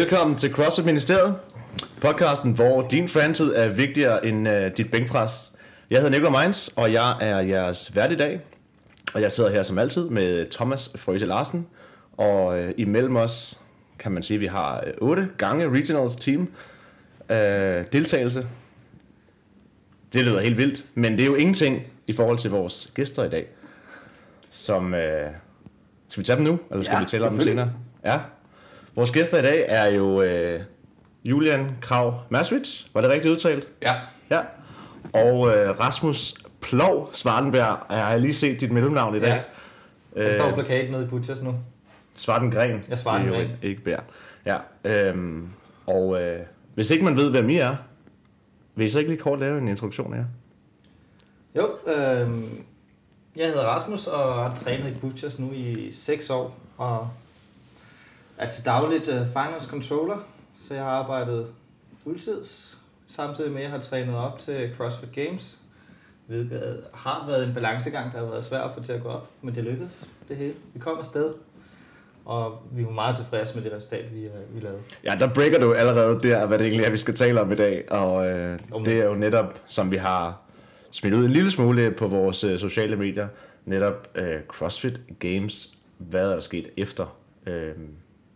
Velkommen til CrossFit Ministeriet, podcasten, hvor din fremtid er vigtigere end uh, dit bænkpres. Jeg hedder Nikolaj Meins, og jeg er jeres vært i dag. Og jeg sidder her som altid med Thomas Frøse Larsen. Og uh, imellem os kan man sige, at vi har uh, otte gange Regionals team uh, deltagelse. Det lyder helt vildt, men det er jo ingenting i forhold til vores gæster i dag. Som, uh, skal vi tage dem nu, eller skal Ja, vi tale om dem senere? Ja. Vores gæster i dag er jo øh, Julian Krav Maswitz, var det rigtigt udtalt? Ja, Ja. Og øh, Rasmus Plov Svartenberg, jeg har lige set dit mellemnavn i dag. Ja. Han står på plakaten nede i Butchers nu. Svartengren. Ja, Svartengren. Det er jo Ikke bær. Ja. Øhm, og øh, hvis ikke man ved, hvem I er, vil I så ikke lige kort lave en introduktion af jer? Jo, øh, jeg hedder Rasmus og har trænet i Butchers nu i 6 år. Og er til dagligt uh, finance controller, så jeg har arbejdet fuldtids, samtidig med at jeg har trænet op til CrossFit Games. Hvilket har været en balancegang, der har været svært at få til at gå op, men det lykkedes, det hele. Vi kom afsted, og vi var meget tilfredse med det resultat, vi, uh, vi lavede. Ja, der breaker du allerede der, hvad det egentlig er, vi skal tale om i dag. Og øh, det er jo netop, som vi har smidt ud en lille smule på vores øh, sociale medier, netop øh, CrossFit Games, hvad er der sket efter. Øh,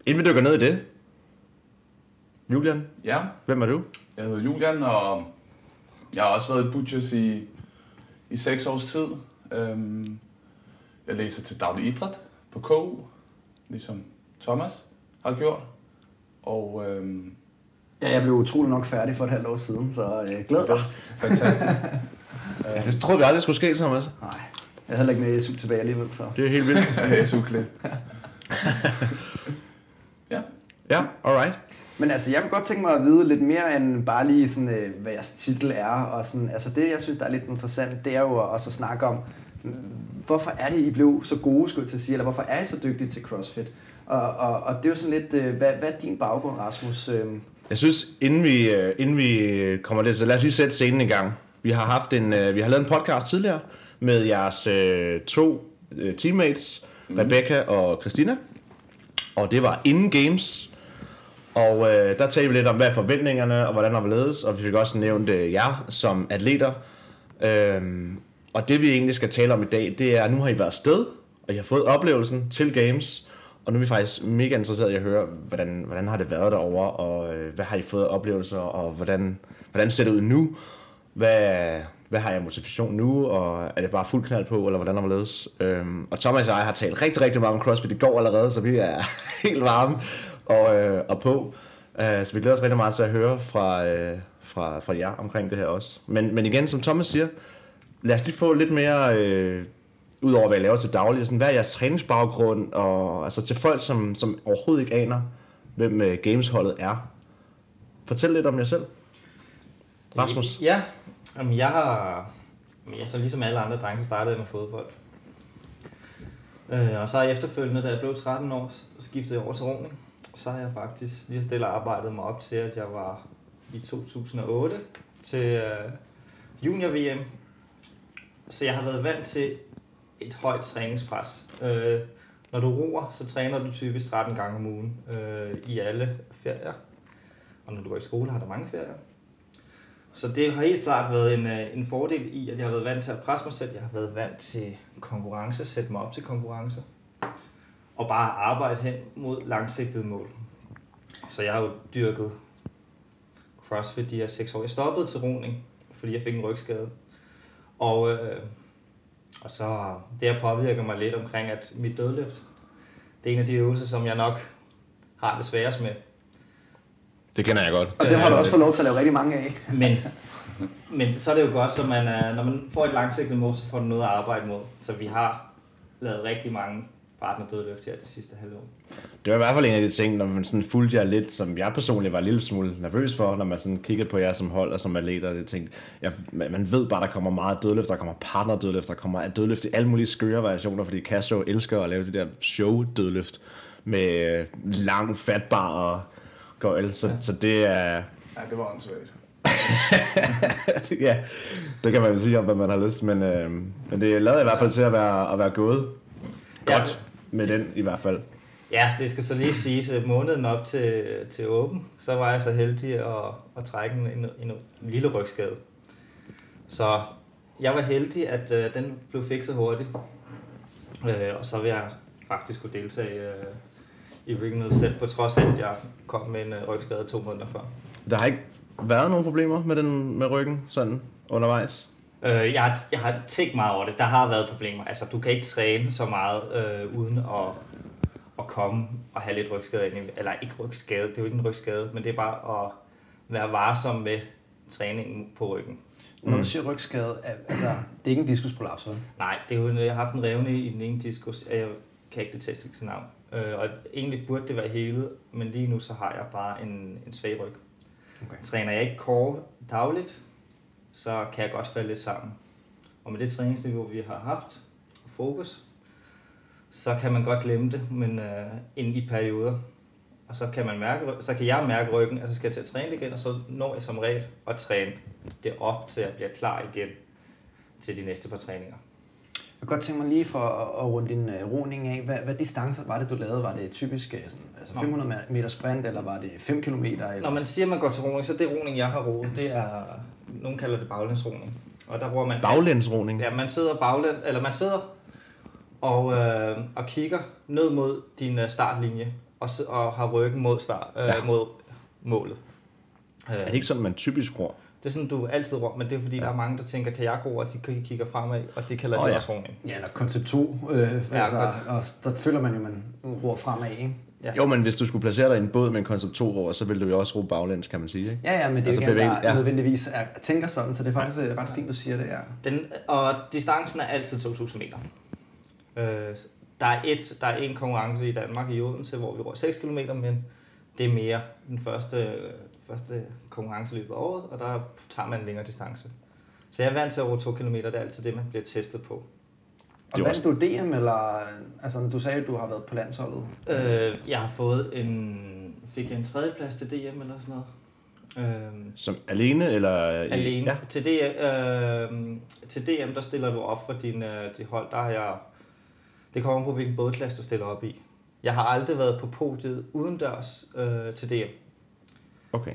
inden vi dykker ned i det, Julian, ja. hvem er du? Jeg hedder Julian, og jeg har også været i Butchers i, i seks års tid. Øhm, jeg læser til daglig idræt på KU, ligesom Thomas har gjort. Og øhm, Ja, jeg blev utrolig nok færdig for et halvt år siden, så øh, glæd dig. fantastisk. Ja, det troede vi aldrig skulle ske, Thomas. Nej, jeg er heller ikke med SU tilbage alligevel, så... Det er helt vildt. SU-klip. ja. Alright. Men altså, jeg kunne godt tænke mig at vide lidt mere end bare lige sådan, øh, hvad jeres titel er. Og sådan, altså det, jeg synes, der er lidt interessant, det er jo også at snakke om, hvorfor er det, I blev så gode, skulle jeg til at sige, eller hvorfor er I så dygtige til CrossFit? Og, og, og det er jo sådan lidt, øh, hvad, hvad er din baggrund, Rasmus? Øh, Jeg synes, inden vi, øh, inden vi kommer det, så lad os lige sætte scenen i gang. Vi har haft en, øh, vi har lavet en podcast tidligere med jeres øh, to teammates, mm. Rebecca og Christina. Og det var inden games. Og øh, der talte vi lidt om, hvad er forventningerne, og hvordan der vi ledes, og vi fik også nævnt øh, jer som atleter. Øhm, og det vi egentlig skal tale om i dag, det er, at nu har I været sted, og I har fået oplevelsen til games, og nu er vi faktisk mega interesseret i at høre, hvordan, hvordan har det været derovre, og øh, hvad har I fået oplevelser, og hvordan, hvordan ser det ud nu? Hvad, hvad har jeg motivation nu, og er det bare fuld knald på, eller hvordan har ledes? Øhm, og Thomas og jeg har talt rigtig, rigtig meget om CrossFit i går allerede, så vi er helt varme og, øh, og på. Øh, så vi glæder os rigtig meget til at høre fra, øh, fra, fra jer omkring det her også. Men, men igen, som Thomas siger, lad os lige få lidt mere, øh, ud over hvad jeg laver til daglig, sådan, hvad er jeres træningsbaggrund, og altså til folk, som, som overhovedet ikke aner, hvem øh, gamesholdet er. Fortæl lidt om jer selv. Rasmus. Ja, jamen jeg har, ja, så ligesom alle andre drenge, startede jeg med fodbold. Øh, og så efterfølgende, da jeg blev 13 år, skiftede jeg over til roning. Så har jeg faktisk lige så stille arbejdet mig op til, at jeg var i 2008 til øh, junior-VM. Så jeg har været vant til et højt træningspres. Øh, når du roer, så træner du typisk 13 gange om ugen øh, i alle ferier. Og når du går i skole, har du mange ferier. Så det har helt klart været en, øh, en fordel i, at jeg har været vant til at presse mig selv. Jeg har været vant til konkurrence, sætte mig op til konkurrence. Og bare arbejde hen mod langsigtede mål. Så jeg har jo dyrket CrossFit de her seks år. Jeg stoppede til roning, fordi jeg fik en rygskade. Og, øh, og så det har påvirket mig lidt omkring, at mit dødløft, det er en af de øvelser, som jeg nok har det sværest med. Det kender jeg godt. og det har du Øh, også fået lov til at lave rigtig mange af. Men, men så er det jo godt, så man, er- når man får et langsigtet mål, så får du noget at arbejde mod. Så vi har lavet rigtig mange partnerdødløft her det sidste halve år. Det var i hvert fald en af de ting, når man sådan fulgte jer lidt, som jeg personligt var en lille smule nervøs for, når man sådan kiggede på jer som hold og som atleter. Jeg tænkte, ja, man ved bare, der kommer meget dødløft, der kommer partnerdødløft, der kommer dødløft i alle mulige skøre variationer, fordi Castro elsker at lave det der show-dødløft med øh, lang fatbar og gøjl. Så, ja. så det er... Ja, det var åndssvagt. ja, det kan man jo sige om, hvad man har lyst, men, øh, men det lader i hvert fald til at være, at være gået Ja. godt med den i hvert fald. Ja, det skal så lige siges, at måneden op til, til åben, så var jeg så heldig at, at trække en, en, en lille rygskade. Så jeg var heldig, at øh, den blev fikset hurtigt. Øh, og så vil jeg faktisk kunne deltage øh, i Regional Set, på trods af, at jeg kom med en øh, rygskade to måneder før. Der har ikke været nogen problemer med, den, med ryggen sådan undervejs? Øh, jeg, har, jeg har tænkt meget over det. Der har været problemer. Altså, du kan ikke træne så meget øh, uden at, at komme og have lidt rygskade. Eller ikke rygskade, det er jo ikke en rygskade, men det er bare at være varsom med træningen på ryggen. Når du siger rygskade, er- altså, det er ikke en diskusprolaps, vel? Nej, det er jo, en- jeg har haft en revne i den ene diskus. Jeg kan ikke det tekniske navn. Øh, og egentlig burde det være hele, men lige nu så har jeg bare en, en svag ryg. Okay. Træner jeg ikke core dagligt, så kan jeg godt falde lidt sammen. Og med det træningsniveau, vi har haft, og fokus, så kan man godt glemme det, men øh, ind i perioder. Og så kan, man mærke, så kan jeg mærke ryggen, at så skal jeg til at træne igen, og så når jeg som regel at træne det op til at blive klar igen til de næste par træninger. Jeg kunne godt tænke mig lige for at, at runde din uh, roning af. Hvad, hvad distancer var det, du lavede? Var det typisk øh, sådan, altså Nå. 500 meter sprint, eller var det 5 km? Eller? Når man siger, at man går til roning, så det roning, jeg har roet, det er, nogen kalder det baglænsroning. Og der bruger man... Baglænsroning? Ja, man sidder baglæns, eller man sidder og, øh, og kigger ned mod din øh, startlinje, og, og har ryggen mod, start, øh, Ja. ja. mod målet. Øh, Er det ikke sådan, man typisk ror? Det er sådan, du altid ror, men det er fordi, ja. der er mange, der tænker, kan jeg gå, og de kigger fremad, og det kalder oh, det ja. også roning. Ja, eller koncept 2. Øh, Ja, altså, koncept- og der føler man jo, man ror fremad, ikke? Ja. Jo, men hvis du skulle placere dig i en båd med en koncept 2 roer, så ville du jo også ro baglæns, kan man sige, ikke? Ja, ja, men det er Altså jo ikke, der ja. nødvendigvis er, tænker sådan, så det er faktisk øh, ret fint, du siger det, ja. Den, og distancen er altid 2.000 meter. Øh, der, er et, der er en konkurrence i Danmark i Odense, hvor vi ror 6 km, men det er mere den første, øh, første konkurrence i løbet af året, og der tager man en længere distance. Så jeg er vant til at ro 2 km, det er altid det, man bliver testet på. Og er vandt du DM, eller... Altså, du sagde, at du har været på landsholdet. Øh, jeg har fået en... Fik jeg en tredjeplads til DM eller sådan noget? Øh, Som alene, eller... alene. Ja. Ja. Til, DM, øh, til DM, der stiller du op for din, øh, dit hold. Der har jeg... Det kommer på, hvilken bådklasse du stiller op i. Jeg har aldrig været på podiet udendørs øh, til DM. Okay.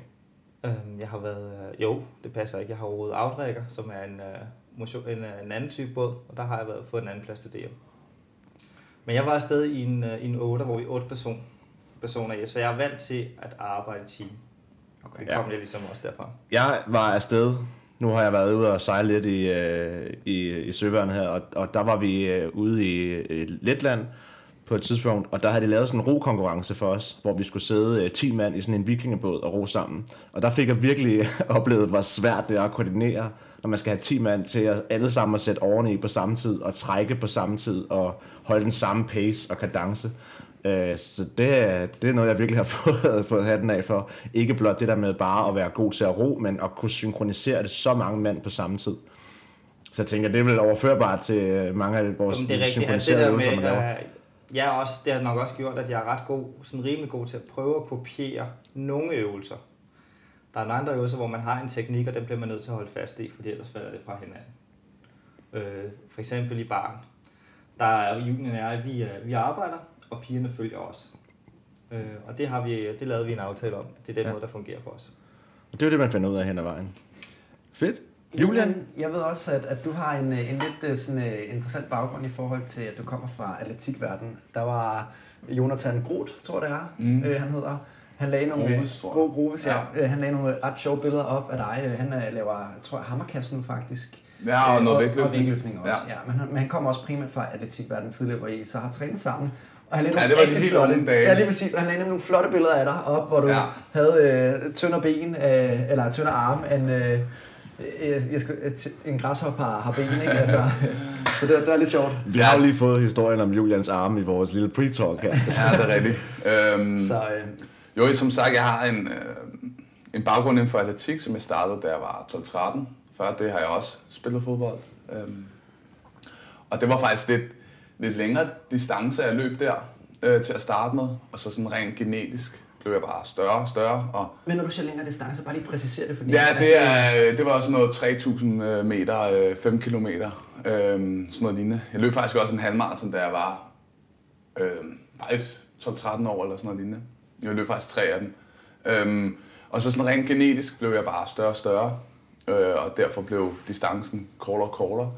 Øh, jeg har været... Øh, jo, det passer ikke. Jeg har roet Outrigger, som er en, øh, motion, en, øh, en anden type båd, og der har jeg været fået en anden plads til DM. Men jeg var afsted i en, øh, i en 8, hvor vi er 8 person, personer i, så jeg er vant til at arbejde i team. Okay. Det Ja. kom jeg ligesom også derfra. Jeg var afsted. Nu har jeg været ude og sejle lidt i, øh, i, i søværnet her, og, og der var vi øh, ude i, i Letland på et tidspunkt, og der havde de lavet sådan en rokonkurrence for os, hvor vi skulle sidde øh, 10 mand i sådan en vikingebåd og ro sammen. Og der fik jeg virkelig oplevet, hvor svært det er at koordinere, når man skal have 10 mand til at alle sammen at sætte oveni på samme tid, og trække på samme tid, og holde den samme pace og kadence. Øh, Så det, er- det er noget, jeg virkelig har fået, fået hatten af for. Ikke blot det der med bare at være god til at ro, men at kunne synkronisere det så mange mænd på samme tid. Så jeg tænker, det er vel overførbart til øh, mange af vores Jamen, det er rigtigt. Altså, synkroniserede øvelser, man laver. Jeg er også, det har nok også gjort, at jeg er ret god, sådan rimelig god til at prøve at kopiere nogle øvelser. Der er nogle andre øvelser, hvor man har en teknik, og den bliver man nødt til at holde fast i, fordi ellers falder det fra hinanden. Øh, for eksempel i barn. Der er julen er, at vi, øh, vi arbejder, og pigerne følger os. Øh, og det, har vi, det lavede vi en aftale om. Det er den Ja. måde, der fungerer for os. Det er det, man finder ud af hen ad vejen. Fedt. Julian? jeg ved også, at, at du har en, øh, en lidt øh, sådan, øh, interessant baggrund i forhold til, at du kommer fra atletikverdenen. Der var Jonathan Groth, tror jeg det er, Mm. øh, han hedder. Han lagde nogle, Groves, tror jeg. Ja. Han lagde nogle ret sjove billeder op af dig. Han laver, tror jeg, hammerkast nu faktisk. Ja, og Øh, noget og vægtløftning. vægtløftning også, ja. ja. Men, han, men han kommer også primært fra atletikverdenen tidligere, hvor I så har trænet sammen. Og han Ja, det var de rigtig helt flotte, dage. Ja, lige præcis. Og han lagde nogle flotte billeder af dig op, hvor du Ja. havde øh, tyndere ben, øh, eller tyndere arme, end øh, jeg, jeg skal, en græshopper har, ben, ikke? Altså, så det, var- det var lidt sjovt. Vi har jo lige fået historien om Julians arme i vores lille pre-talk her. Ja, det er rigtigt. Øhm, Så øh, Jo, som sagt, jeg har en, øh, en baggrund inden for atletik, som jeg startede, da jeg var 12-13. Før det har jeg også spillet fodbold. Øhm, og det var faktisk lidt, lidt længere distance af løb der øh, til at starte med. Og så sådan rent genetisk blev jeg bare større og større. Og men når du siger længere distance, bare lige præcisere det, fordi... ja, det, er, det var også noget 3.000 meter, øh, 5 kilometer, øh, sådan noget lignende. Jeg løb faktisk også en halvmarathon, da jeg var øh, faktisk 12-13 år eller sådan noget lignende. Jeg løb faktisk tre af dem. Øhm, og så sådan rent genetisk blev jeg bare større og større, øh, og derfor blev distancen kortere og kortere.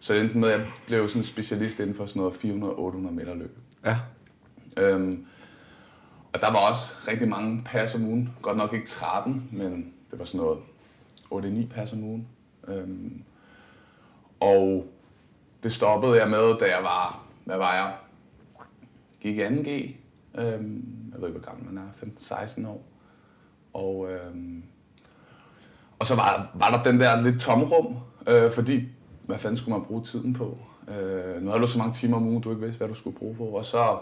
Så det endte med, at jeg blev sådan en specialist inden for sådan noget 400-800 meter løb. Ja. Øhm, og der var også rigtig mange pas om ugen. Godt nok ikke 13, men det var sådan noget 8-9 pas om ugen. Øhm, og det stoppede jeg med, da jeg var, hvad var jeg? Gik i 2G. Øhm, jeg ved ikke, hvor gammel man er, 15-16 år. Og, øhm, og så var, var der den der lidt tomrum, øh, fordi hvad fanden skulle man bruge tiden på? Øh, nu havde du så mange timer om ugen, du ikke vidste, hvad du skulle bruge på. Og så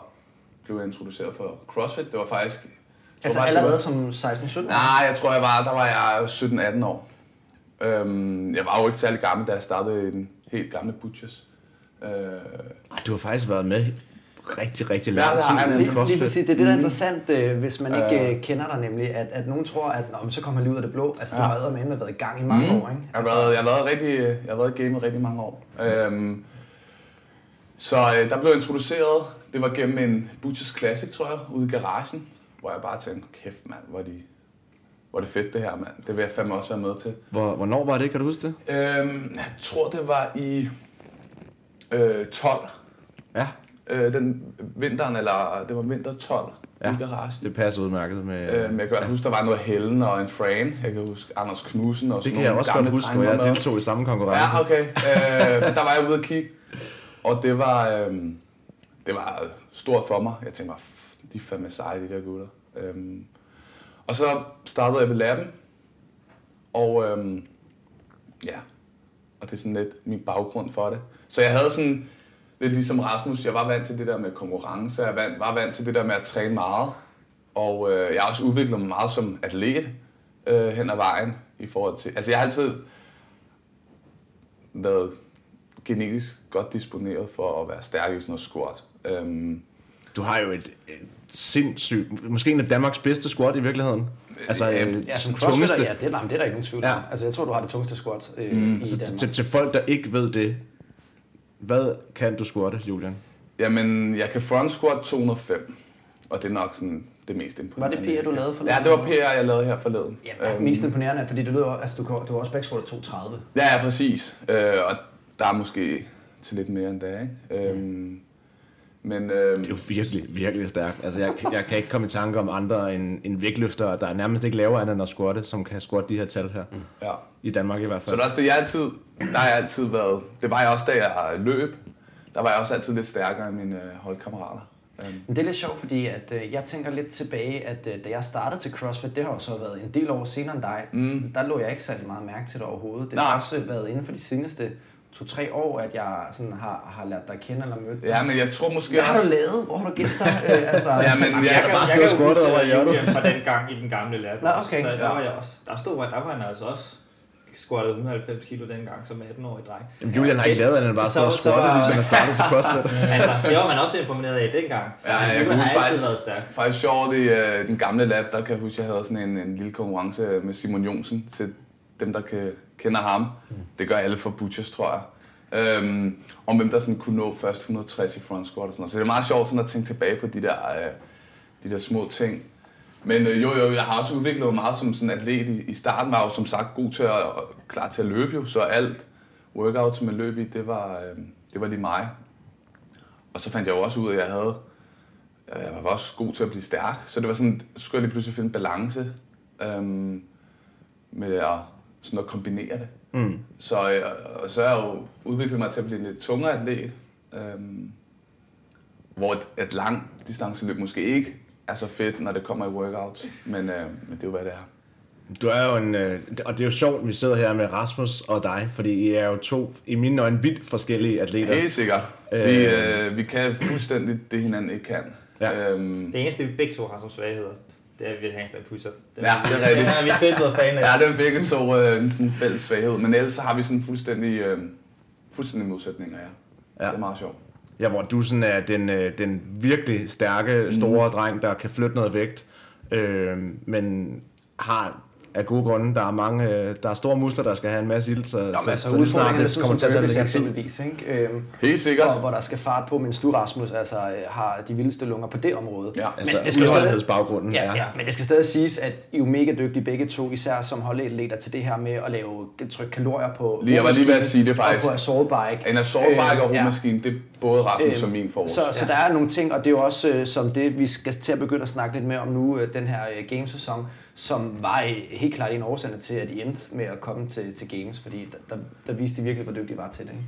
blev jeg introduceret for CrossFit. Det var faktisk... Altså faktisk, allerede var- som 16-17 Nej, jeg tror, jeg var, der var jeg 17-18 år. Øhm, jeg var jo ikke særlig gammel, da jeg startede i den helt gamle Butchers. Øh, Ej, du har faktisk været med rigtig, rigtig Ja, lang tid jeg. med Lige, lige CrossFit. præcis, det er det, der er interessant, øh, hvis man ikke Øh. øh, kender dig nemlig, at, at nogen tror, at Nå, så kommer han lige ud af det blå. Altså, du Ja. har med været i gang i mange år, ikke? Jeg har været, jeg har været, rigtig, jeg har været i gamet rigtig mange år. Øhm, så øh, der blev introduceret. Det var gennem en Butchers Classic, tror jeg, ude i garagen. Hvor jeg bare tænkte, kæft mand, hvor de, hvor det fedt det her, mand. Det vil jeg fandme også være med til. Hvor, hvornår var det, kan du huske det? Øhm, jeg tror, det var i øh, 12. Ja, Øh, den vinteren, eller det var vinter 12 ja. Ja. i garagen. det passer udmærket med... Øh, men jeg kan godt huske, der var noget Helen og en Fran. Jeg kan huske Anders Knudsen og det sådan kan jeg også godt huske, hvor jeg deltog i samme konkurrence. Ja, okay. Øh, der var jeg ude at kigge, og det var, øh, det var stort for mig. Jeg tænkte mig, de er fandme seje, de der gutter. Øhm, og så startede jeg ved lappen, og øhm, ja, og det er sådan lidt min baggrund for det. Så jeg havde sådan, lidt ligesom Rasmus, jeg var vant til det der med konkurrence, jeg var, var vant til det der med at træne meget, og øh, jeg har også udviklet mig meget som atlet øh, hen ad vejen i forhold til, altså jeg har altid været genetisk godt disponeret for at være stærk i sådan noget squat. Øhm, Du har jo et, et sindssygt... Måske en af Danmarks bedste squat i virkeligheden. Altså, Ja, øh, Ja, som tungeste- ja, det, nej, det er der ikke nogen tvivl om. Ja. Altså, jeg tror, du har det tungeste squat øh, mm. i altså, Danmark. til, til folk, der ikke ved det, hvad kan du squatte, Julian? jamen, jeg kan front squat 205, og det er nok sådan det mest Var imponerende. det PR, du lavede Ja, forleden? det var PR, jeg lavede her forleden. Ja, øhm. mest imponerende, fordi det lyder, altså, du, kan- du har også backsquat 230. Ja, ja, præcis. Øh, og der er måske til lidt mere end det, ikke? Øhm, men øhm, Det er jo virkelig, virkelig stærkt. Altså, jeg, jeg kan ikke komme i tanke om andre end, end vægtløftere, der er nærmest ikke lavere end at squatte, som kan squatte de her tal her. Mm. ja. I Danmark i hvert Så fald. det er også det, jeg altid, der har jeg altid været, det var jeg også, da jeg løb, der var jeg også altid lidt stærkere end mine øh, holdkammerater. Øhm, Men det er lidt sjovt, fordi at, øh, jeg tænker lidt tilbage, at øh, da jeg startede til CrossFit, det har jo så været en del år senere end dig, mm. der lå jeg ikke særlig meget mærke til det overhovedet. Det har Nej. også været inden for de seneste to-tre år, at jeg sådan har, har lært dig at kende eller mødt dig. ja, men jeg tror måske Hvad har også... du lavet? Hvor har du gemt dig? Øh, altså, Ja, men jeg, jeg, kan, bare jeg stå kan og jo squatte huske over i hjørnet. Julian fra den gang i den gamle lab. Nå, okay. Der, der, Ja. var jeg også, der, stod, der var han altså også squattet 190 kilo dengang som 18-årig dreng. Jamen, Julian har ikke lavet andet end bare Så- stå og så- squatte, ligesom han startede til CrossFit. altså, det var man også imponeret af dengang. Så Ja, jeg kan har huske faktisk- været stærk. Faktisk sjovt i øh, den gamle lab, der kan jeg huske, at jeg havde sådan en, en lille konkurrence med Simon Jonsen til dem, der kan, kender ham. Det gør alle for Butchers, tror jeg. Øhm, om hvem der sådan kunne nå først 160 i front squat og sådan noget. Så det er meget sjovt sådan at tænke tilbage på de der, øh, de der små ting. Men øh, jo, jo, jeg har også udviklet mig meget som sådan atlet. I, I starten var jeg jo som sagt god til at, og klar til at løbe jo, så alt workout, som jeg løb i, det var, øh, det var lige mig. Og så fandt jeg jo også ud af, at jeg havde øh, jeg var også god til at blive stærk, så det var sådan, så skulle jeg lige pludselig finde balance øhm, med at, sådan at kombinere det. Mm. Så, øh, og så har jeg jo udviklet mig til at blive en lidt tungere atlet, øhm, hvor et, et langt distanceløb måske ikke er så fedt, når det kommer i workouts, men, øh, men det er jo, hvad det er. Du er jo en, øh, og det er jo sjovt, at vi sidder her med Rasmus og dig, fordi I er jo to, i mine øjne, vildt forskellige atleter. Helt sikkert. Øh. Vi, øh, vi kan fuldstændig det, hinanden ikke kan. Ja. Øhm, Det eneste, vi begge to har som svagheder, det er, at vi har en push-up. Den, Ja, det er rigtigt. Den er vi slet været fan af. Ja, det er begge to øh, en sådan fælles svaghed, men ellers så har vi sådan fuldstændig, øh, fuldstændig modsætninger, ja. Ja. ja. Det er meget sjovt. Ja, hvor du sådan er den, øh, den virkelig stærke, store mm. dreng, der kan flytte noget vægt, øh, men har af gode grunde. Der er mange, øh, der er store muskler, der skal have en masse ild, så, Nå, men så, altså så lige snart det kommer til at tage lidt tid. ikke? Øhm, Helt sikkert. og hvor der skal fart på, mens du, Rasmus, altså, øh, har de vildeste lunger på det område. Ja. Altså, det skal stadig- udholdenhedsbaggrunden, Ja, ja, men det skal stadig siges, at I er jo mega dygtige begge to, især som holdatleter til det her med at lave tryk kalorier på Lige- jeg var lige ved at sige det og faktisk. på assault bike. En assault bike og Øh, ja. det er både Rasmus og Øhm, min force. Så, så der er nogle ting, og det er jo også øh, som det, vi skal til at begynde at snakke lidt mere om nu, øh, den her øh, gamesæson, som var helt klart en årsag til, at I endte med at komme til, til games, fordi der, der, der viste de virkelig, hvor dygtige I var til det. Ikke?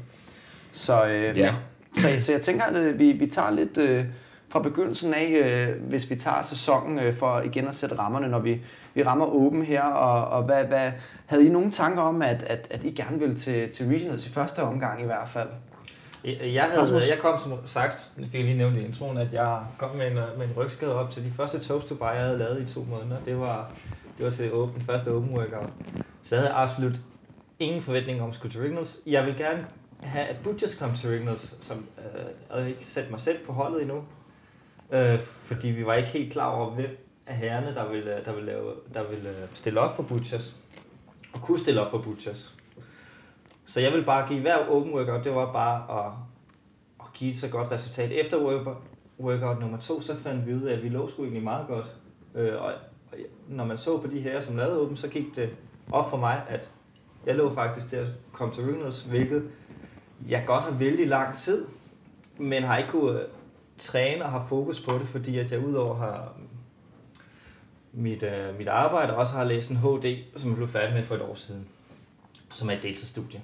Så, øh, Ja. så, så jeg tænker, at øh, vi, vi tager lidt øh, fra begyndelsen af, øh, hvis vi tager sæsonen øh, for igen at sætte rammerne, når vi, vi rammer åben her, og, og hvad, hvad, havde I nogle tanker om, at, at, at I gerne ville til, til Regionals i første omgang i hvert fald? Jeg, jeg, havde, jeg kom som sagt, det fik jeg lige nævnt i introen, at jeg kom med en, med en rygskade op til de første toast to buy, jeg havde lavet i to måneder. Det var, det var til den første open workout. Så jeg havde absolut ingen forventning om at skulle til Regionals. Jeg vil gerne have, at Butchers kom til Regionals, som øh, jeg havde ikke sat mig selv på holdet endnu. Øh, fordi vi var ikke helt klar over, hvem af herrerne, der ville, der ville, lave, der ville øh, stille op for Butchers. Og kunne stille op for Butchers. Så jeg vil bare give hver open workout, det var bare at, at give et så godt resultat. Efter workout, nummer to, så fandt vi ud af, at vi lå sgu egentlig meget godt. Øh, og, og når man så på de her, som lavede åben, så gik det op for mig, at jeg lå faktisk til at komme til Runners, hvilket jeg godt har vældig lang tid, men har ikke kunnet øh, træne og har fokus på det, fordi at jeg udover har mm, mit, øh, mit arbejde også har læst en HD, som jeg blev færdig med for et år siden, som er et deltidsstudie.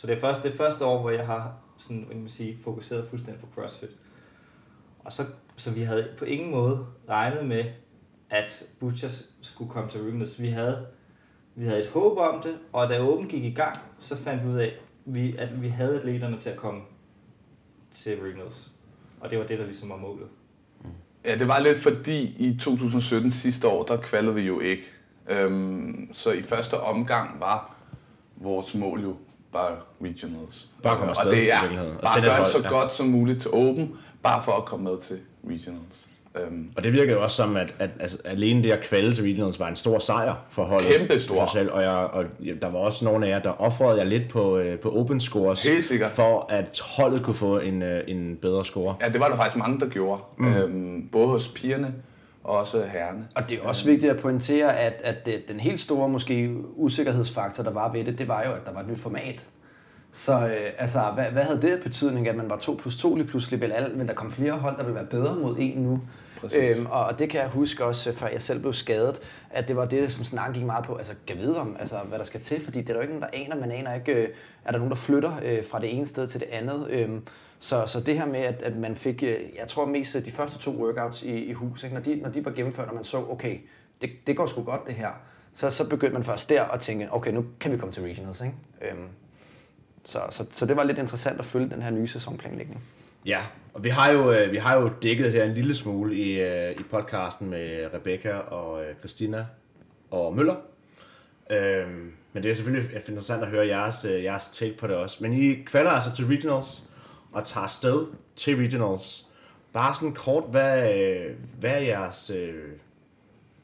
Så det er først det første år, hvor jeg har sådan, hvad kan man sige, fokuseret fuldstændig på CrossFit. Og så, så vi havde på ingen måde regnet med, at Butchers skulle komme til Regionals. Vi havde, vi havde et håb om det, og da Åben gik i gang, så fandt vi ud af, vi, at vi havde atleterne til at komme til Regionals. Og det var det, der ligesom var målet. Ja, det var lidt fordi i 2017 sidste år, der kvalede vi jo ikke. Øhm, så i første omgang var vores mål jo bare regionals. Bare komme afsted, Og det er bare gøre så ja. godt som muligt til Open, bare for at komme med til regionals. Øhm, Og det virker jo også som, at, at, at alene det at kvalde til Regionals var en stor sejr for holdet. Kæmpe stor. Selv. Og, jeg, og der var også nogle af jer, der offrede jer lidt på, øh, på open scores. Helt sikkert. For at holdet kunne få en, øh, en bedre score. ja, det var der faktisk mange, der gjorde. Mm. Øhm, både hos pigerne også herrerne. Og det er også vigtigt at pointere, at, at det, den helt store måske usikkerhedsfaktor, der var ved det, det var jo, at der var et nyt format. Så øh, altså, hvad, hvad havde det betydning, at man var 2 plus 2 lige pludselig? Vil, alle, vil der komme flere hold, der vil være bedre mod en nu? Præcis. Øhm, og, det kan jeg huske også, øh, før jeg selv blev skadet, at det var det, som snakken gik meget på. Altså, kan vide om, altså, hvad der skal til, fordi det er der jo ikke nogen, der aner. Man aner ikke, øh, er der nogen, der flytter øh, fra det ene sted til det andet. Øhm, så, så det her med, at, at man fik, øh, jeg tror mest øh, de første to workouts i, i hus, ikke? Når, de, når de var gennemført, og man så, okay, det, det går sgu godt det her, så, så begyndte man først der at tænke, okay, nu kan vi komme til regionals. Ikke? Øhm, så, så, så det var lidt interessant at følge den her nye sæsonplanlægning. Ja, og vi har jo, øh, vi har jo dækket her en lille smule i, i podcasten med Rebecca og Christina og Møller. Øhm, men det er selvfølgelig interessant at høre jeres, jeres take på det også. Men I kvalder altså til Regionals og tager afsted til Regionals. Bare sådan kort, hvad, øh, hvad, er, jeres, øh,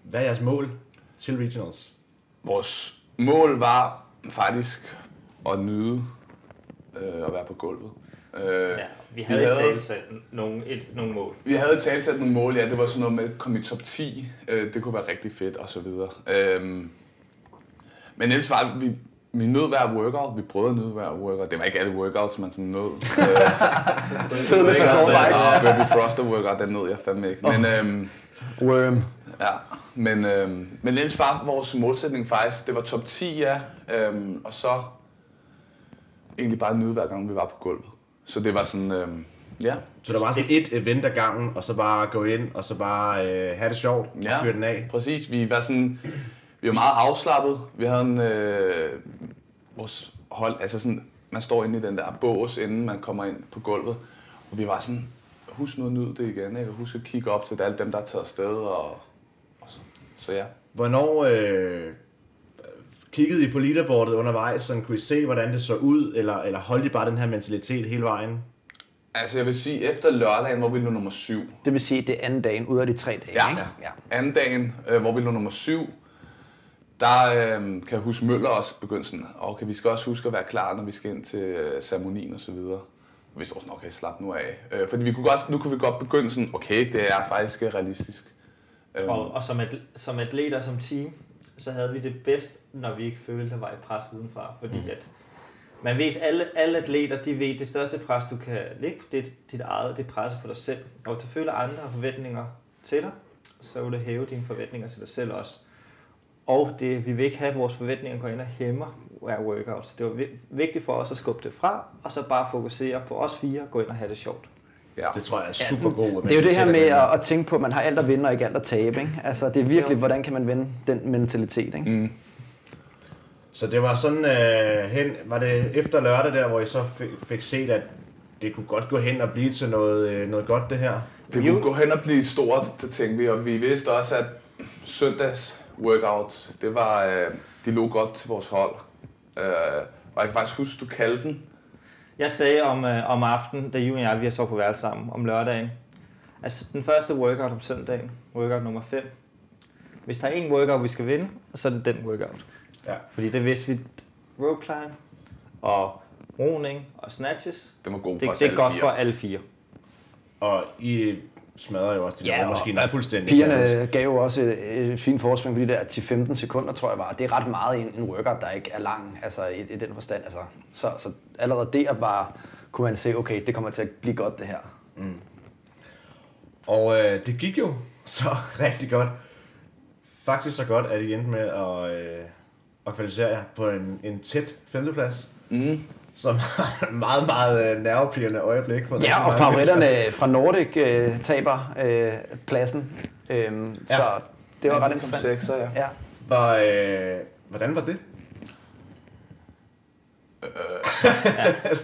hvad er jeres mål til Regionals? Vores mål var faktisk at nyde øh, at være på gulvet. Øh, Ja, vi havde ikke talt sat nogle, et, nogle mål. Vi havde talsat nogle mål, ja, det var sådan noget med at komme i top 10, øh, det kunne være rigtig fedt og så videre. Øhm, men ellers var vi, vi nød hver workout, vi prøvede at nyde hver workout. Det var ikke alle workouts, man sådan nød. Øh, Fed med sæson, og Baby Froster workout, den nød jeg fandme ikke. Men, øhm, Worm. ja, men, øhm, men ellers var vores målsætning faktisk, det var top 10, ja, øhm, og så egentlig bare nyde hver gang, vi var på gulvet. Så det var sådan, øhm, ja, Så der var sådan et event ad gangen, og så bare gå ind, og så bare øh, have det sjovt og Ja. fyre den af. Præcis, vi var sådan, vi var meget afslappet. Vi havde en, øh, vores hold, altså sådan, man står inde i den der bås, inden man kommer ind på gulvet. Og vi var sådan, husk nu at nyde det igen, ikke? Og husk at kigge op til alle dem, der er taget afsted. Og, og så, så ja. Hvornår øh, kiggede I på leaderboardet undervejs, så kunne I se, hvordan det så ud, eller, eller holdt I bare den her mentalitet hele vejen? Altså jeg vil sige, efter lørdagen, hvor vi lå nummer syv, Det vil sige, det er anden dagen ud af de tre dage, Ja. ikke? ja. anden dagen, øh, hvor vi lå nummer syv, der øh, kan jeg huske Møller også begyndte sådan, okay, vi skal også huske at være klar, når vi skal ind til øh, ceremonien og så videre. Vi var sådan, okay, slap nu af. Øh, fordi vi kunne godt, nu kunne vi godt begynde sådan, okay, det er faktisk øh, realistisk. Øh, Og, og som, at, som atleter, som team, så havde vi det bedst, når vi ikke følte, der var et pres udenfra. Fordi Mm. at man ved, alle, alle atleter, de ved, det største pres, du kan lægge, det er dit eget, det presset på dig selv. Og hvis du føler, andre forventninger til dig, så vil du hæve dine forventninger til dig selv også. Og det, vi vil ikke have, at vores forventninger går ind og hæmmer hver workout. Så det var vi- vigtigt for os at skubbe det fra, og så bare fokusere på os fire, gå ind og have det sjovt. ja. Det tror jeg er super god. Det er jo det her med at, at tænke på, at man har alt at vinde og ikke alt at tabe. Ikke? Altså, det er virkelig, hvordan kan man vinde den mentalitet. Ikke? Mm. Så det var sådan øh, hen, var det efter lørdag der, hvor I så fik, fik set, at det kunne godt gå hen og blive til noget, øh, noget godt det her. Det kunne gå hen og blive stort, det tænkte vi, og vi vidste også, at søndags workout, det var, øh, de lå godt til vores hold. Øh, og jeg kan faktisk huske, du kaldte den. Jeg sagde om, øh, om aftenen, da Julie og jeg vi har så på værelse sammen, om lørdagen. Altså den første workout om søndagen, workout nummer 5. Hvis der er en workout, vi skal vinde, så er det den workout. Ja. Fordi det vidste vi, rope climb og roning og snatches, Den var god det, for os det er godt fire. for alle fire. Og I smadrer jo også de Ja, maskiner og fuldstændig. Pigerne gav jo også et, et fint forspring på de der 10-15 sekunder, tror jeg var. Det er ret meget i en, en workout, der ikke er lang, altså i, i den forstand. Altså, så, så allerede der bare kunne man se, okay, det kommer til at blive godt det her. Og øh, det gik jo så rigtig godt. Faktisk så godt, at I endte med at, øh, at kvalificere jer på en, en tæt femteplads. Mm. Som et meget, meget øh, nervepirrende øjeblik. For Ja, og mennesker. favoritterne fra Nordic øh, taber øh, pladsen. Øhm, Ja. Så det var Ja, ret interessant. sekser, ja. Ja. Var, øh, hvordan var det?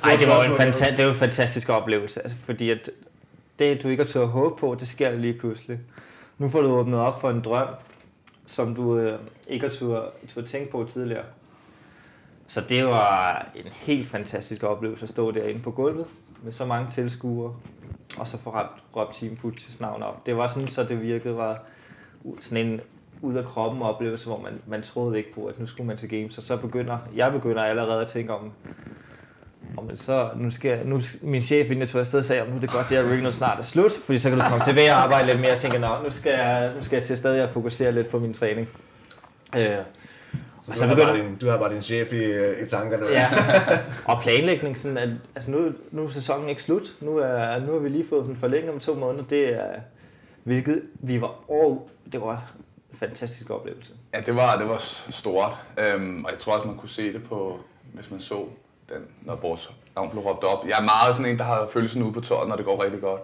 Ej, det var en, fanta- det var en fantastisk oplevelse, altså, fordi at det, du ikke har tør at håbe på, det sker lige pludselig. Nu får du åbnet op for en drøm, som du øh, ikke har tør, tør tænke på tidligere. Så det var en helt fantastisk oplevelse at stå derinde på gulvet med så mange tilskuere, og så få råbt, råbt Team Butches navn op. Det var sådan, så det virkede var sådan en ud af kroppen oplevelse, hvor man, man troede ikke på, at nu skulle man til games, og så begynder, jeg begynder allerede at tænke om, om så, nu skal nu, min chef, inden jeg tog afsted, sagde, at nu er det godt, det her regional snart er slut, fordi så kan du komme tilbage og arbejde lidt mere. Jeg tænker, nå, nu skal jeg, nu skal jeg til stadig og fokusere lidt på min træning. Øh, så Og du, så har bare din, du har bare din chef i, øh, i tankerne. ja. Og planlægning, sådan at, altså nu, nu er sæsonen ikke slut. Nu, er, nu har vi lige fået den forlænget om to måneder. Det er, hvilket vi var over, det var en fantastisk oplevelse. Ja, det var, det var stort. Øhm, og jeg tror også, man kunne se det på, hvis man så den, når vores navn blev råbt op. Jeg er meget sådan en, der har følelsen ude på tåret, når det går rigtig godt.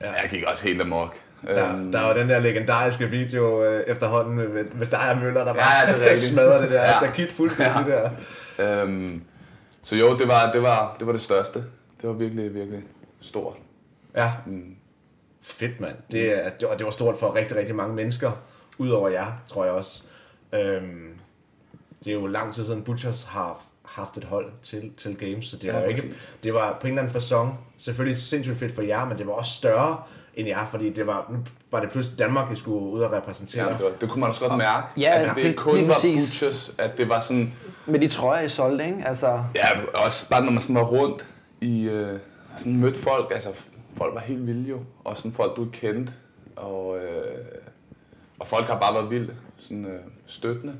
Ja. Ja. Jeg gik også helt amok. Der, Øhm, der er jo den der legendariske video øh, efterhånden med, med, med dig og Møller, der Ja, bare det er rigtigt. smadrer det der Ja. ja. stakit fuldstændig ja. der. øhm, så jo, det var, det, var, det var det største. Det var virkelig, virkelig stort. Ja, Mm. fedt mand. Det, det, var, det var stort for rigtig, rigtig mange mennesker, udover jer, tror jeg også. Øhm, det er jo lang tid siden Butchers har haft et hold til, til games, så det var Ja, ikke, det var på en eller anden fasong selvfølgelig sindssygt fedt for jer, men det var også større end jer, fordi det var, nu var det pludselig Danmark, I skulle ud og repræsentere. Ja, det, var, det kunne man også godt mærke, Ja, at det, det- kun var præcis. butchers, at det var sådan, Med de trøjer, I solgte, ikke? Altså, ja, også bare når man sådan var rundt i, øh, sådan mødte folk, altså folk var helt vilde jo, og sådan folk du ikke kendte, og, øh, og folk har bare været vilde, sådan øh, støttende.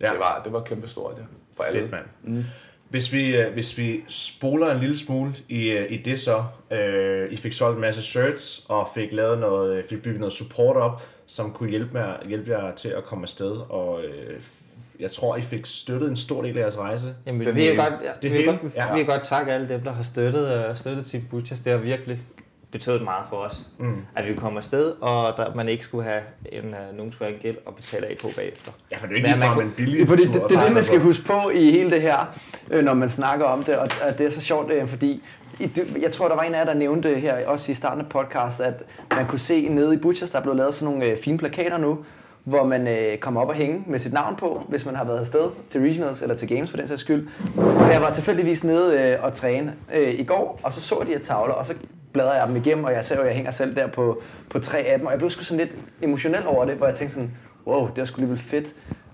Ja. Det var, det var kæmpestort, ja, for alle. Fedt, mand. Mm. Hvis vi, øh, hvis vi spoler en lille smule i, øh, i det så, øh, I fik solgt en masse shirts og fik lavet noget, øh, fik bygget noget support op, som kunne hjælpe, med, hjælpe jer til at komme afsted, og øh, jeg tror, I fik støttet en stor del af jeres rejse. Jamen, Den vi, er godt, ja, Det vi, er hele? godt, Ja. vi, vi kan godt takke alle dem, der har støttet, uh, støttet Team Butchers. Det har virkelig betydet meget for os, Mm. at vi kom afsted, og der, man ikke skulle have en, uh, nogen skulle have en gæld og betale af på bagefter. Ja, for det er ikke ligefrem kunne- en billig Fordi tur det, at det er det, man skal huske på i hele det her, øh, når man snakker om det, og og det er så sjovt, øh, fordi jeg tror, der var en af jer, der nævnte her, også i starten af podcast, at man kunne se nede i Butchers, der er blevet lavet sådan nogle øh, fine plakater nu, hvor man øh, kommer op og hænge med sit navn på, hvis man har været afsted til Regionals eller til Games for den sags skyld. Og jeg var tilfældigvis nede øh, og træne øh, i går, og så så jeg de her tavler, og så bladrer jeg dem igennem, og jeg ser jo, jeg hænger selv der på, på tre af dem, og jeg blev sgu sådan lidt emotionel over det, hvor jeg tænkte sådan, wow, det var sgu alligevel fedt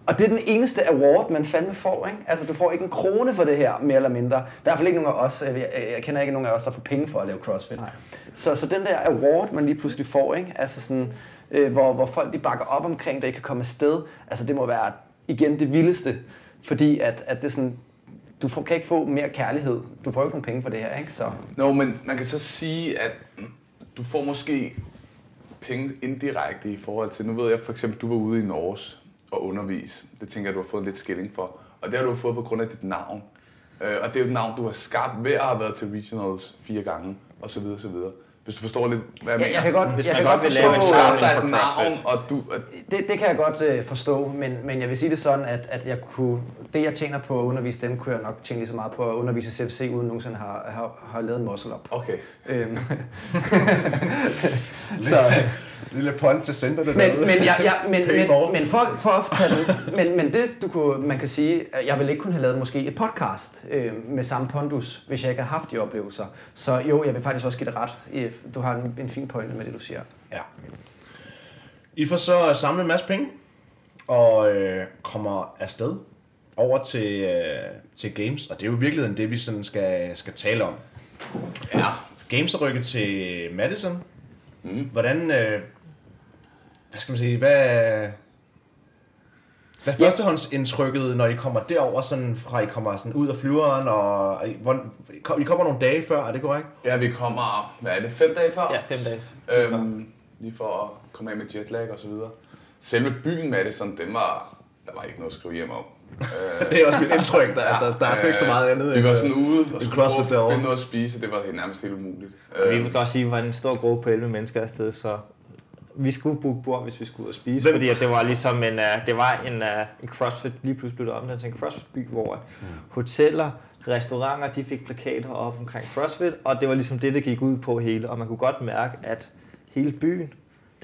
Og det er den eneste award, man fandme får, ikke? Altså, du får ikke en krone for det her, mere eller mindre. I hvert fald ikke nogen af os. Jeg, jeg, kender ikke nogen af os, der får penge for at lave CrossFit. Nej. Så, så den der award, man lige pludselig får, ikke? Altså sådan, øh, hvor, hvor folk de bakker op omkring, der ikke kan komme afsted. Altså, det må være, igen, det vildeste. Fordi at, at det er sådan, du får, kan ikke få mere kærlighed. Du får jo ikke nogen penge for det her, ikke? Så, Nå, men man kan så sige, at du får måske penge indirekte i forhold til, nu ved jeg for eksempel, du var ude i Norge og undervise. Det tænker jeg, du har fået lidt skilling for. Og det har du fået på grund af dit navn. Øh, og det er jo et navn, du har skabt ved at have været til regionals fire gange, og så videre, så videre. Hvis du forstår lidt, hvad jeg jeg, mener. jeg kan godt, Hvis jeg kan godt forstå, en er samling for navn, og du... At, Det, det kan jeg godt øh, forstå, men, men jeg vil sige det sådan, at, at jeg kunne, det jeg tjener på at undervise dem, kunne jeg nok tjene lige så meget på at undervise CFC, uden nogensinde har, har, har lavet en muscle up. okay. Øhm. så, Lille point til centerne men, men, jeg, jeg, men, Pay more. men, men for, for at tage den, men, men det du kunne, man kan sige, at jeg ville ikke kunne have lavet måske et podcast øh, med samme pondus, hvis jeg ikke havde haft de oplevelser. Så jo, jeg vil faktisk også give det ret. Du har en, en fin pointe med det, du siger. Ja. I får så samlet en masse penge, og øh, kommer afsted over til, øh, til Games, og det er jo i virkeligheden det, vi sådan skal, skal tale om. Ja. Games er rykket til Madison. Mm. Hvordan, øh, hvad skal man sige, hvad, hvad er Ja. førstehåndsindtrykket, når I kommer derover, sådan fra I kommer sådan ud af flyveren, og I, hvor, I kommer nogle dage før, er det korrekt? Ja, vi kommer, hvad er det, fem dage før? Ja, fem dage. Øhm, lige for at komme af med jetlag og så videre. Selve byen Madison, den var, der var ikke noget at skrive hjem om. Øh, Det er også mit indtryk, der, der, der er sgu ikke så meget andet. Vi var øh, sådan ude og skulle prøve at finde noget at spise, det var helt nærmest helt umuligt. Og vi Øh, vil godt sige, at vi var en stor gruppe på 11 mennesker afsted, så vi skulle booke bord, hvis vi skulle ud og spise, Hvem- fordi at det var ligesom en, uh, det var en, uh, en CrossFit, lige pludselig blev det omdannet til en CrossFit-by, hvor mm. hoteller, restauranter, de fik plakater op omkring CrossFit, og det var ligesom det, det gik ud på hele, og man kunne godt mærke, at hele byen,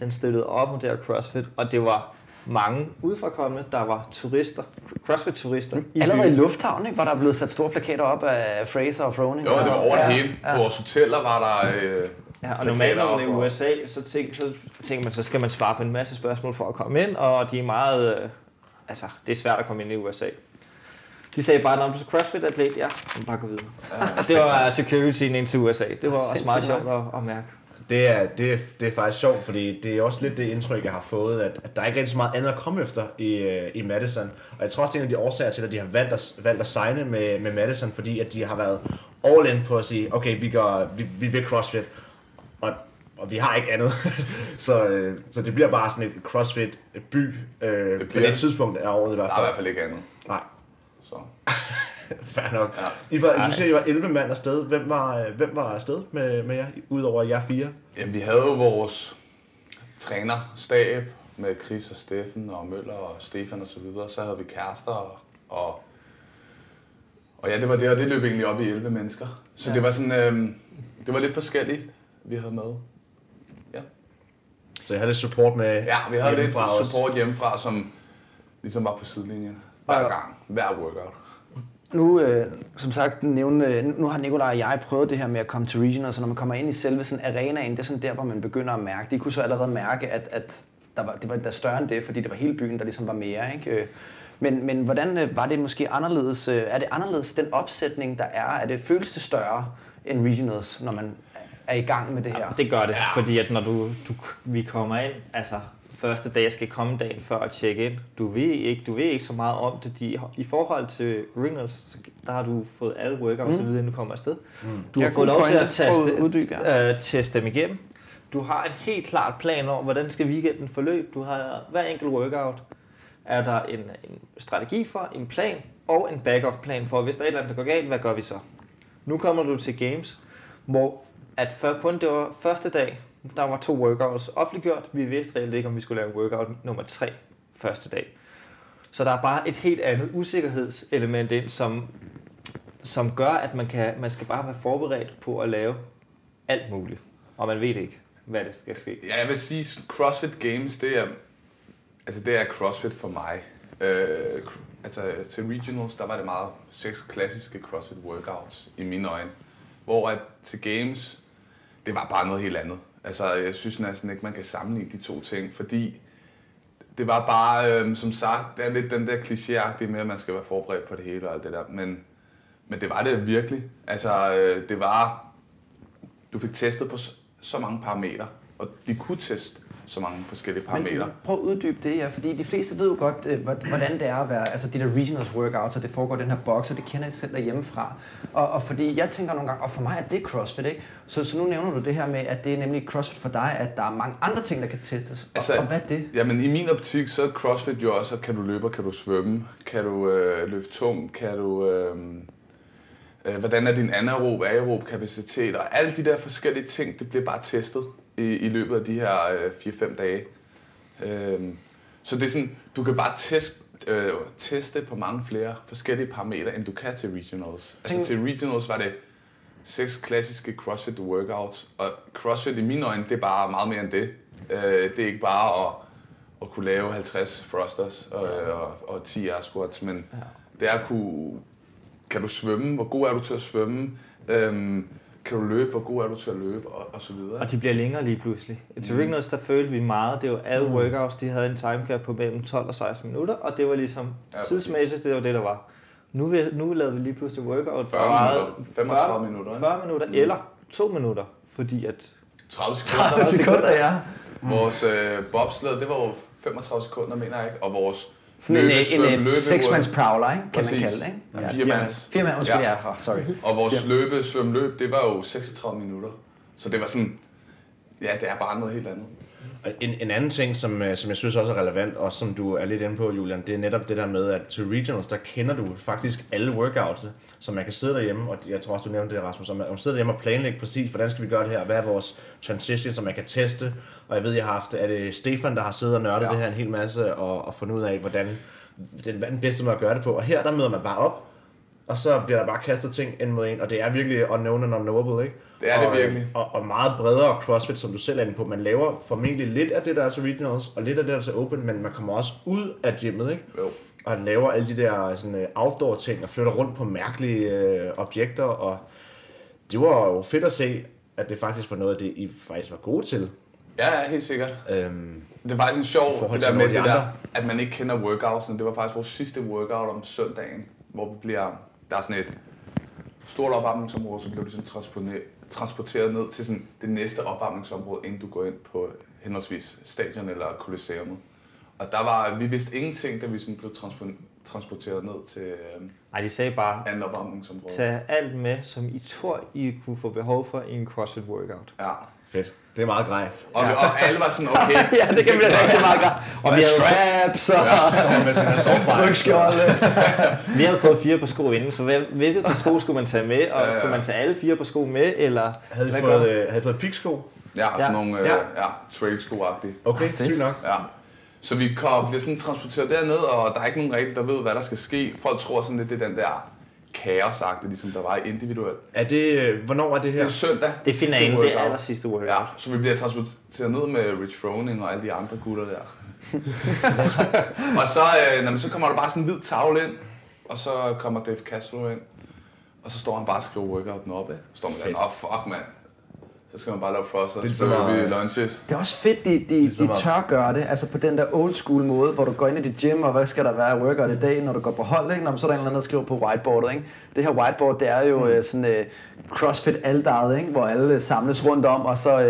den støttede op om det her CrossFit, og det var mange udefrakommende, der var turister, CrossFit-turister i Allerede i byen. lufthavnen, ikke, var der blevet sat store plakater op af Fraser og Froning. jo, det var over det Ja, hele. ja. På vores hoteller var der... Øh, Ja, og normalt når man er op, i USA, så, tænk, så tænker man, så skal man svare på en masse spørgsmål for at komme ind, og de er meget, øh, altså, det er svært at komme ind i USA. De sagde bare, når du er CrossFit-atlet, ja, så bare gå videre. det var securityen ind til USA. Det var også meget sjovt at, at mærke. Det er, det, er, det er faktisk sjovt, fordi det er også lidt det indtryk, jeg har fået, at, at der er ikke rigtig så meget andet at komme efter i, øh, i Madison. Og jeg tror også, det er en af de årsager til, at de har valgt at, valgt at signe med, med Madison, fordi at de har været all in på at sige, okay, vi, gør, vi, vi vil CrossFit, og, og vi har ikke andet. så, øh, så det bliver bare sådan et CrossFit-by øh, på bliver- det tidspunkt af året i hvert der er i fald. hvert fald ikke andet. Nej, Så. fair nok. Ja. I var, du siger, I var 11 mand afsted. Hvem var, øh, hvem var afsted med, med jer, udover jer fire? Jamen, vi havde jo vores trænerstab med Chris og Steffen og Møller og Stefan og så videre. Så havde vi kærester og, og, og ja, det var det, og det løb egentlig op i 11 mennesker. Så Ja. det var sådan, øhm, det var lidt forskelligt, vi havde med. Så jeg havde lidt support med Ja, vi havde lidt også. support hjemmefra, som ligesom var på sidelinjen hver gang, hver workout. Nu, øh, som sagt, nævne, nu har Nikolaj og jeg prøvet det her med at komme til regional, så når man kommer ind i selve sådan arenaen, det er sådan der, hvor man begynder at mærke. De kunne så allerede mærke, at, at der var, det var der større end det, fordi det var hele byen, der ligesom var mere. Ikke? Øh, Men, men hvordan øh, var det måske anderledes? øh, Er det anderledes den opsætning, der er? Er det føles det større end regionals, når man er i gang med det her? Ja, det gør det, ja. fordi at når du, du, vi kommer ind, altså første dag, jeg skal komme dagen før at tjekke ind, du ved ikke, du ved ikke så meget om det. De, I forhold til Ringers, der har du fået alle workouts mm. Mm. så videre, inden du kommer afsted. Mm. Du Ja, har fået lov til at teste, uddybe, øh, teste dem igennem. Du har en helt klart plan over, hvordan skal weekenden forløb. Du har hver enkelt workout er der en, en strategi for, en plan og en backup plan for, hvis der er et eller andet, der går galt, hvad gør vi så? Nu kommer du til games, hvor at før kun det var første dag, der var to workouts offentliggjort. Vi vidste reelt ikke, om vi skulle lave workout nummer tre første dag. Så der er bare et helt andet usikkerhedselement ind, som, som gør, at man, kan, man skal bare være forberedt på at lave alt muligt. Og man ved ikke, hvad det skal ske. Ja, jeg vil sige, CrossFit Games, det er, altså det er CrossFit for mig. Øh, altså til regionals, der var det meget seks klassiske CrossFit workouts i mine øjne. Hvor at til Games, det var bare noget helt andet. Altså jeg synes næsten ikke, man kan sammenligne de to ting, fordi det var bare, øh, som sagt, det er lidt den der klichéagtige med, at man skal være forberedt på det hele og alt det der. Men, men det var det virkelig. Altså, øh, det var... Du fik testet på så, så mange parametre, og de kunne teste så mange forskellige parametre. Men prøv at uddybe det, ja, fordi de fleste ved jo godt, øh, hvor- hvordan det er at være, altså de der regionals workouts, og det foregår i den her boks, og det kender jeg selv derhjemmefra. Og, og fordi jeg tænker nogle gange, og for mig er det CrossFit, ikke? Så, så nu nævner du det her med, at det er nemlig CrossFit for dig, at der er mange andre ting, der kan testes. Og, Altså, og hvad er det? Jamen i min optik, så er CrossFit jo også, at kan du løbe, kan du svømme, kan du øh, løfte tungt, kan du... Øh, øh, hvordan er din anaerob, aerob kapacitet, og alle de der forskellige ting, det bliver bare testet i, i løbet af de her øh, 4-5 dage. Øh, så det er sådan, du kan bare teste, øh, teste på mange flere forskellige parametre, end du kan til regionals. Tænk- Altså til regionals var det seks klassiske CrossFit workouts, og CrossFit i mine øjne, det er bare meget mere end det. Øh, det er ikke bare at, at kunne lave 50 thrusters og, og, og 10 air squats, men det er at kunne, kan du svømme, hvor god er du til at svømme, øhm, kan du løbe, hvor god er du til at løbe, og, og så videre. Og de bliver længere lige pludselig. Til Rignos, der følte vi meget, det var alle Mm. workouts, de havde en timecap på mellem 12 og 16 minutter, og det var ligesom Ja, tidsmæssigt, det var det, der var. Nu, vil, nu lavede vi lige pludselig workout 40 minutter, 35 minutter, ikke? 40 minutter, eller 2 minutter, fordi at 30 sekunder. 30 sekunder, ja. Vores øh, bobsled, det var jo 35 sekunder, mener jeg ikke, og vores Sådan en, løbesvøm, en, en, en six-man's prowler, ikke? kan Præcis. man kalde det. Ikke? Ja, fire mands. Fire mand, undskyld, Ja. ja. ja. Oh, sorry. Og vores løbe, svøm, løb, det var jo 36 minutter. Så det var sådan, ja, det er bare noget helt andet. En, en anden ting, som, øh, som jeg synes også er relevant, og som du er lidt inde på, Julian, det er netop det der med, at til regionals, der kender du faktisk alle workouts, så man kan sidde derhjemme, og jeg tror også, du nævnte det, Rasmus, så man man sidder derhjemme og planlægge præcis, hvordan skal vi gøre det her, hvad er vores transition, så man kan teste, og jeg ved, jeg har haft, er det Stefan, der har siddet og nørdet Ja. det her en hel masse, og, og fundet ud af, hvordan den, hvad den bedste måde at gøre det på, og her, der møder man bare op, og så bliver der bare kastet ting ind mod en, og det er virkelig unknown and unknowable, ikke? Det er det og, virkelig. Og, og meget bredere CrossFit, som du selv er inde på. Man laver formentlig lidt af det, der er til regionals, og lidt af det, der er til open, men man kommer også ud af gymmet, ikke? Jo. Og laver alle de der sådan, øh, outdoor ting, og flytter rundt på mærkelige øh, objekter, og det var jo fedt at se, at det faktisk var noget af det, I faktisk var gode til. Ja, ja, helt sikkert. Øhm, Det er faktisk en sjov, det der med af det de der, at man ikke kender workoutsen. Det var faktisk vores sidste workout om søndagen, hvor vi bliver, der er sådan et stort opvarmningsområde, så bliver du ligesom transporteret, transporteret ned til sådan det næste opvarmningsområde, inden du går ind på henholdsvis stadion eller kolosseummet. Og der var, vi vidste ingenting, da vi sådan blev transpo- transporteret ned til øh, Nej, de sagde bare, andet opvarmningsområde. tag alt med, som I tror, I kunne få behov for i en CrossFit workout. Ja. fedt. Det er meget grej. Og, vi, og alle var sådan, okay, Ja, det kan blive rigtig meget godt. Og vi havde straps og Og med sådan en. Vi havde fået fire på sko inden, så hvilket par sko skulle man tage med, og Ja, ja. skulle man tage alle fire på sko med, eller Havde I fået, øh, havde I fået piksko? ja, sådan Ja. nogle øh, Ja. ja, trail sko-agtige. Okay, Ah, sygt nok. Ja. Så vi kom, bliver sådan transporteret derned, og der er ikke nogen rigtig, der ved, hvad der skal ske. Folk tror sådan lidt, det er den der kaos ligesom der var individuelt. Er det, øh, hvornår er det Det her? er søndag. Det er finalen, det er aller sidste workout. Ja, så vi bliver transporteret ned med Rich Froning og alle de andre gutter der. og så, øh, når så kommer der bare sådan en hvid tavle ind, og så kommer Dave Castro ind, og så står han bare og skriver workouten op, ikke? Så står man der, oh, fuck mand. Så skal man bare Det er så så laver vi meget- lunches. Det er også fedt, de, de, Ligesom de at- tør gøre det, altså på den der old school måde, hvor du går ind i dit gym, og hvad skal der være af workout i dag, når du går på hold, ikke? Når man så er der en eller anden, der skriver på whiteboardet, ikke? Det her whiteboard, det er jo mm. sådan uh, CrossFit aldaret, ikke? Hvor alle øh, samles rundt om, og så uh,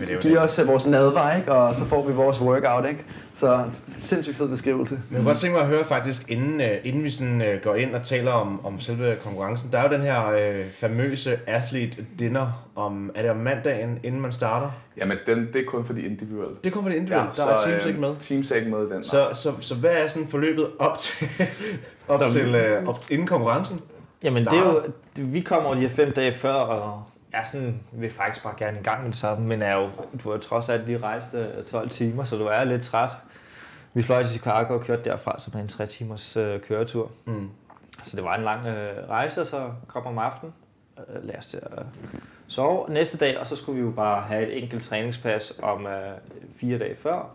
vi lave giver det? os uh, vores nadvar, ikke? Og så får vi vores workout, ikke? Så sindssygt fed beskrivelse. Men jeg kunne godt tænke mig at høre faktisk, inden, øh, inden vi sådan, øh, går ind og taler om, om selve konkurrencen. Der er jo den her øh, famøse athlete dinner, om, er det om mandagen, inden man starter? Jamen, den, det er kun for de individuelle. Det kommer for det individuelt, ja, der er Teams øh, ikke med. Teams er ikke med i den. Så, så, så hvad er sådan forløbet op til, op til, øh, op til inden konkurrencen? Jamen det er jo, vi kommer jo de her fem dage før, og er sådan, vil faktisk bare gerne i gang med det samme, men er jo, du har trods alt lige rejst øh, 12 timer, så du er lidt træt. Vi fløj til Chicago og kørte derfra, som er en tre timers øh, køretur. Mm. Så det var en lang øh, rejse, og så kom om aftenen, øh, lad os til at sove næste dag, og så skulle vi jo bare have et enkelt træningspas om øh, fire dage før.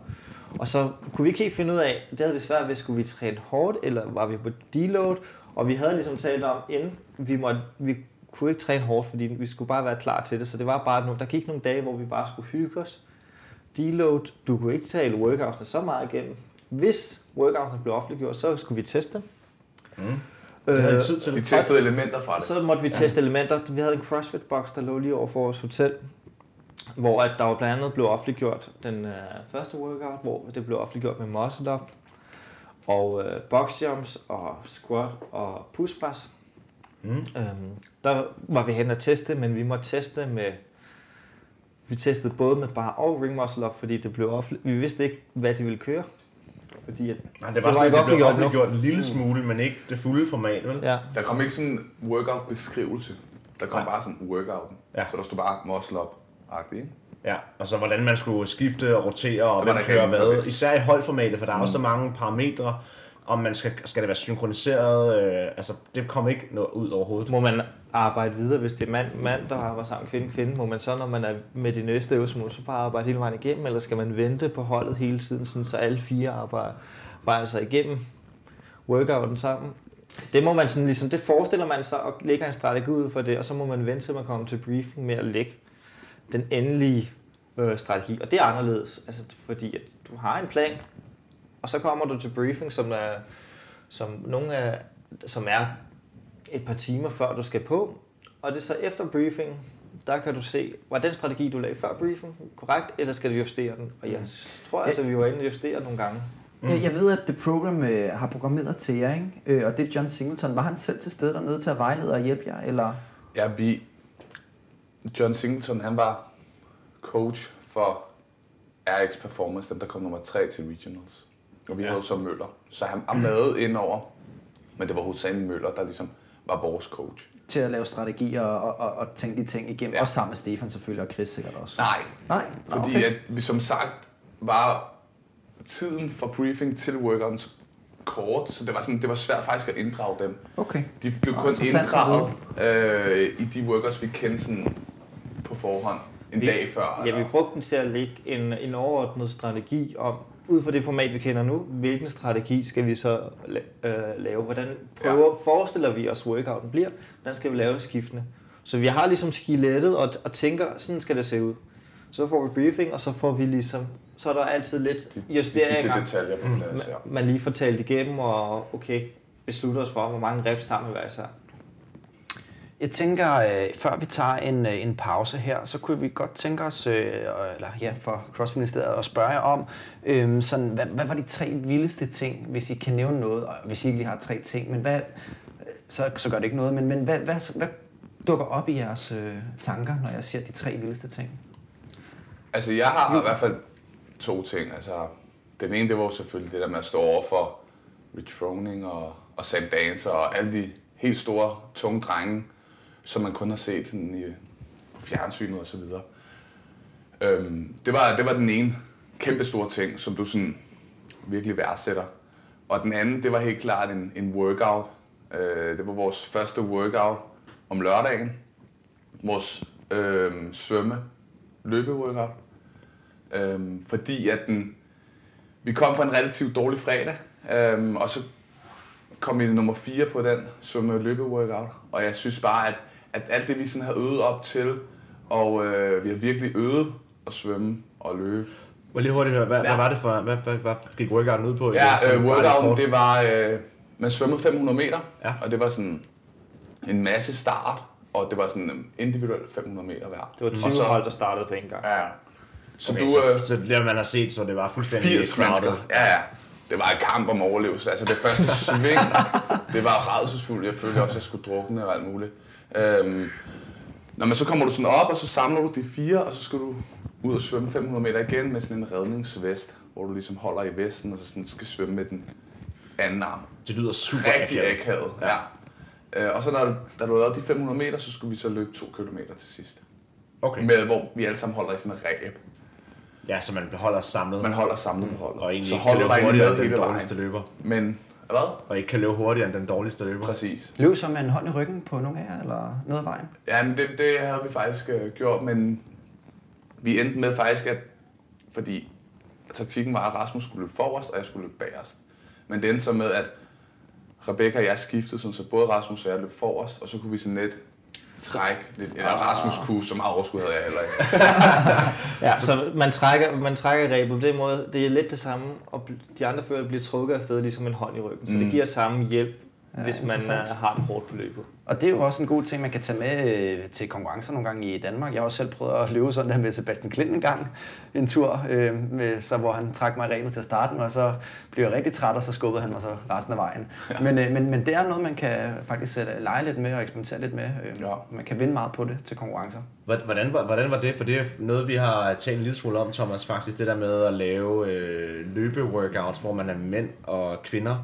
Og så kunne vi ikke helt finde ud af, det havde vi svært ved, skulle vi træne hårdt, eller var vi på deload? Og vi havde ligesom talt om, inden vi, måtte, vi kunne ikke træne hårdt, fordi vi skulle bare være klar til det. Så det var bare, nogle, der gik nogle dage, hvor vi bare skulle hygge os. Deload, du kunne ikke tale workoutsene så meget igennem. hvis workoutsen blev offentliggjort, så skulle vi teste. Mm. Det havde I Øh, tid til. Vi testede elementer fra det. så måtte vi teste elementer. Vi havde en CrossFit-box, der lå lige over for vores hotel, hvor at der var blandt andet blev offentliggjort den øh, første workout, hvor det blev offentliggjort med muscle up, og øh, box jumps, og squat, og push press. Mm. Øhm, der var vi hen og teste, men vi måtte teste med... Vi testede både med bar og ring muscle up, fordi det blev offentlig... Vi vidste ikke, hvad de ville køre. Fordi at, Nej, det var, Det sådan, var at ikke det blev offentliggjort offentliggjort en lille smule, men ikke det fulde format, vel? ja, Der kom ikke sådan en workout-beskrivelse. Der kom Nej. bare sådan workouten. Ja. Så der stod bare muscle up agtigt? Ja, og så hvordan man skulle skifte og rotere, og hvem kører hvad. Især i holdformatet, for der er også så mange parametre, om man skal, skal det være synkroniseret, øh, altså det kommer ikke noget ud overhovedet. må man arbejde videre, hvis det er mand, mand der arbejder sammen, kvinde, kvinde. Må man så, når man er med de næste øvelser, så bare arbejde hele vejen igennem, eller skal man vente på holdet hele tiden, sådan, så alle fire arbejder, arbejder sig igennem workouten sammen? Det må man sådan ligesom, det forestiller man sig, og lægger en strategi ud for det, og så må man vente til man kommer til briefing med at lægge den endelige øh, strategi. Og det er anderledes, altså, fordi at du har en plan, og så kommer du til briefing, som er, som nogle af, som er et par timer før du skal på, og det er så efter briefing, der kan du se, var den strategi, du lagde før briefing, korrekt, eller skal du justere den? Og jeg tror altså, vi var inde og justere nogle gange. Mm. Jeg, jeg ved, at The Program øh, har programmeret til jer, ikke? Øh, og det er John Singleton. Var han selv til stede dernede til at vejlede og hjælpe jer? Eller? Ja, vi... John Singleton, han var coach for RX Performance, dem der kom nummer 3 til Regionals. Og vi Ja. havde så Møller. Så han var med ind over, men det var hovedsageligt Møller, der ligesom var vores coach. Til at lave strategier og, og, og, tænke de ting igennem. Ja. Og sammen med Stefan selvfølgelig, og Chris sikkert også. Nej, Nej? Fordi okay. at vi som sagt var tiden fra briefing til workouten så kort, så det var, sådan, det var svært faktisk at inddrage dem. Okay. De blev kun at inddraget øh, i de workouts, vi kendte sådan på forhånd en Vi- dag før. Ja, vi brugte den til at lægge en, en overordnet strategi om, ud fra det format, vi kender nu, hvilken strategi skal vi så øh, lave? Hvordan prøver, ja. forestiller vi os, workouten bliver? Hvordan skal vi lave skiftene? Så vi har ligesom skelettet og, og tænker, sådan skal det se ud. Så får vi briefing, og så får vi ligesom, så er der altid lidt de, de sidste justeringer, detaljer på plads, ja. man lige får talt igennem, og okay, beslutter os for, hvor mange reps tager man hver især. Jeg tænker, øh, før vi tager en, øh, en pause her, så kunne vi godt tænke os, øh, eller ja, for CrossFit-ministeriet, at spørge jer om, øh, sådan, hvad, hvad var de tre vildeste ting, hvis I kan nævne noget, og hvis I ikke lige har tre ting, men hvad, så, så gør det ikke noget, men, men hvad, hvad, hvad dukker op i jeres øh, tanker, når jeg siger de tre vildeste ting? Altså, jeg har i hvert fald to ting. Altså, den ene, det var jo selvfølgelig det der med at stå over for Rich Froning og, og Sam Dancer og alle de helt store, tunge drenge, som man kun har set sådan i, fjernsynet og så videre. Øhm, det, var, det var den ene kæmpe store ting, som du sådan virkelig værdsætter. Og den anden, det var helt klart en, en workout. Øh, det var vores første workout om lørdagen. Vores øh, svømme løbe-workout. Øhm, fordi at den, vi kom fra en relativt dårlig fredag, øh, og så kom vi nummer 4 på den svømme løbe workout. Og jeg synes bare, at, at alt det vi sådan havde øvet op til, og øh, vi har virkelig øvet at svømme og løbe. Må jeg lige hurtigt høre, hvad, ja. Hvad var det for, hvad, hvad, hvad gik workouten ud på? Ja, øh, workouten, det var, øh, man svømmede 500 meter, Ja. og det var sådan en masse start, og det var sådan individuelt 500 meter hver. Det var Og 20 så- hold, der startede på en gang. Ja, så Okay, du... så, Øh, så det man har set, så det var fuldstændig 80 crowded. mennesker. Ja, ja. Det var en kamp om overlevelse. Altså det første sving, det var rædselsfuldt. Jeg følte også, at jeg skulle drukne og alt muligt. Øhm, når man så kommer du sådan op, og så samler du de fire, og så skal du ud og svømme 500 meter igen med sådan en redningsvest, hvor du ligesom holder i vesten, og så sådan skal svømme med den anden arm. Det lyder super Rigtig akavet. akavet, ja. Øh, og så når du, da du lavede de 500 meter, så skulle vi så løbe 2 km til sidst. Okay. Med, hvor vi alle sammen holder i sådan en ræb. Ja, så man holder samlet. Man holder samlet på holdet. og egentlig så holdet var egentlig med hele vejen. løber. Men, hvad? Og ikke kan løbe hurtigere end den dårligste løber. Præcis. Løb med en hånd i ryggen på nogle af jer, eller noget af vejen? Ja, men det, det havde vi faktisk øh, gjort, men vi endte med faktisk, at fordi taktikken var, at Rasmus skulle løbe forrest, og jeg skulle løbe bagerst. Men det endte så med, at Rebecca og jeg skiftede, sådan, så både Rasmus og jeg løb forrest, og så kunne vi sådan lidt træk. Eller Rasmus kunne, så meget overskud havde jeg heller ikke. Ja, så man trækker, man trækker rebet på den måde. Det er lidt det samme, og de andre fører bliver trukket afsted ligesom en hånd i ryggen. Så Mm. det giver samme hjælp, Ja, hvis man øh, har det hårdt på løbet. Og det er jo også en god ting, man kan tage med øh, til konkurrencer nogle gange i Danmark. Jeg har også selv prøvet at løbe sådan der med Sebastian Klint en gang, en tur, øh, med, så hvor han trak mig i rebet til at starte med, og så blev jeg rigtig træt, og så skubbede han mig så resten af vejen. Ja. Men, øh, men, men det er noget, man kan faktisk sætte, lege lidt med og eksperimentere lidt med. Øh, Ja. Man kan vinde meget på det til konkurrencer. Hvordan, var- hvordan var det? For det er noget, vi har talt en lille smule om, Thomas, faktisk. Det der med at lave øh, løbe-workouts, hvor man er mænd og kvinder.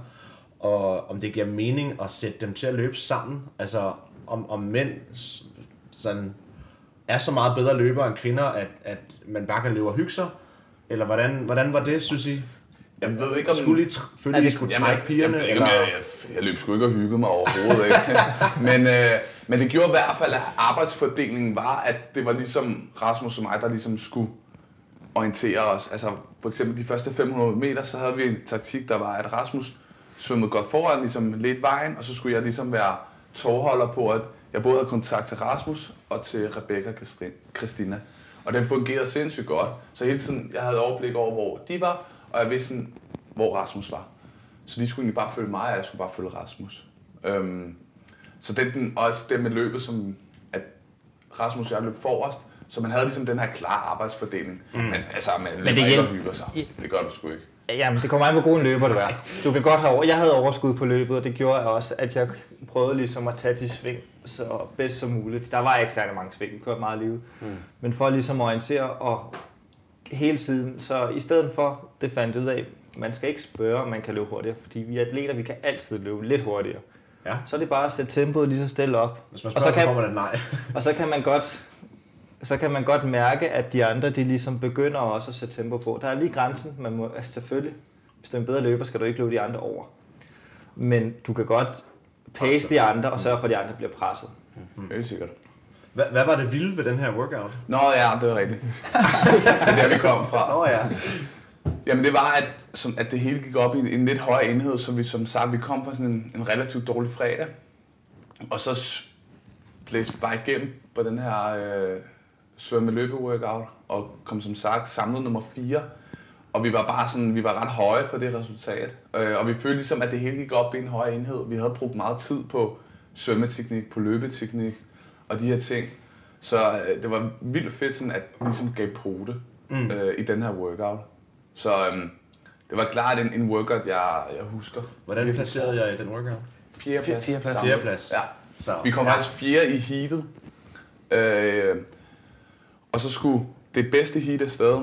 Og om det giver mening at sætte dem til at løbe sammen. Altså, om, om mænd sådan, er så meget bedre løbere end kvinder, at, at man bare kan løbe og hygge sig. Eller hvordan, hvordan var det, synes I? Jeg ved ikke, om... Skulle I, tr- følte, I skulle trække pigerne? jeg, jeg, eller? jeg, jeg, jeg løb sgu ikke og hyggede mig overhovedet. Ikke? men, øh, men det gjorde i hvert fald, at arbejdsfordelingen var, at det var ligesom Rasmus og mig, der ligesom skulle orientere os. Altså for eksempel de første 500 meter, så havde vi en taktik, der var, at Rasmus svømmede godt foran, ligesom lidt vejen, og så skulle jeg ligesom være tovholder på, at jeg både havde kontakt til Rasmus og til Rebecca Christina. Og den fungerede sindssygt godt. Så hele tiden, jeg havde overblik over, hvor de var, og jeg vidste, sådan, hvor Rasmus var. Så de skulle egentlig bare følge mig, og jeg skulle bare følge Rasmus. Øhm, så det den, også det med løbet, som at Rasmus og jeg løb forrest, så man havde ligesom den her klare arbejdsfordeling. Mm. Men altså, man løber det ikke hjælp- og hygger sig. Det gør du sgu ikke. Jamen, det kommer an på, hvor god en løber du er. Du kan godt have over... Jeg havde overskud på løbet, og det gjorde jeg også, at jeg prøvede ligesom at tage de sving så bedst som muligt. Der var ikke særlig mange sving, vi kørte meget livet. Mm. Men for ligesom at orientere og hele tiden, så i stedet for, det fandt ud af, man skal ikke spørge, om man kan løbe hurtigere, fordi vi er atleter, vi kan altid løbe lidt hurtigere. Ja. Så er det bare at sætte tempoet lige så stille op. Hvis man Og spørger, så så, kan- kommer det nej. Og så kan man godt så kan man godt mærke, at de andre de ligesom begynder også at sætte tempo på. Der er lige grænsen. Man må, altså selvfølgelig, hvis du er en bedre løber, skal du ikke løbe de andre over. Men du kan godt pace de andre og sørge for, at de andre bliver presset. Helt sikkert. Hvad, hvad var det vilde ved den her workout? Nå ja, det er rigtigt. det er der, vi kom fra. Åh ja. Jamen det var, at, sådan, at det hele gik op i en, en lidt højere enhed, så vi som sagt, vi kom fra sådan en, en relativt dårlig fredag. Og så blæste vi bare igennem på den her øh, svømme løbe workout og kom som sagt samlet nummer 4. Og vi var bare sådan, vi var ret høje på det resultat. Øh, og vi følte ligesom, at det hele gik op i en højere enhed. Vi havde brugt meget tid på svømmeteknik, på løbeteknik og de her ting. Så øh, det var vildt fedt, sådan, at vi ligesom gav pote mm. øh, i den her workout. Så øhm, det var klart en, en workout, jeg, jeg husker. Hvordan placerede jeg i den workout? Fjerde plads. Fjerde plads. Samlet. Fjerde plads. Ja. Så, Vi kom ja. faktisk fjerde i heatet. Øh, og så skulle det bedste heat afsted.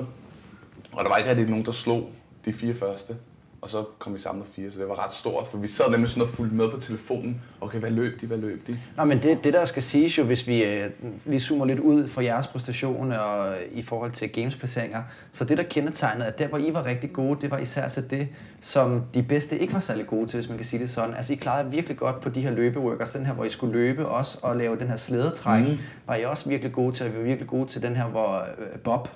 Og der var ikke rigtig nogen, der slog de fire første. Og så kom vi samlet fire, så det var ret stort, for vi sad nemlig sådan og fulgte med på telefonen. Okay, hvad løb de, hvad løb de? Nå, men det, det der skal siges jo, hvis vi øh, lige zoomer lidt ud for jeres præstation og øh, i forhold til gamesplaceringer, så det der kendetegnede, at der hvor I var rigtig gode, det var især til det, som de bedste ikke var særlig gode til, hvis man kan sige det sådan. Altså I klarede virkelig godt på de her løbeworkers, den her hvor I skulle løbe også og lave den her slædetræk, mm. var I også virkelig gode til, og vi var virkelig gode til den her, hvor øh, Bob,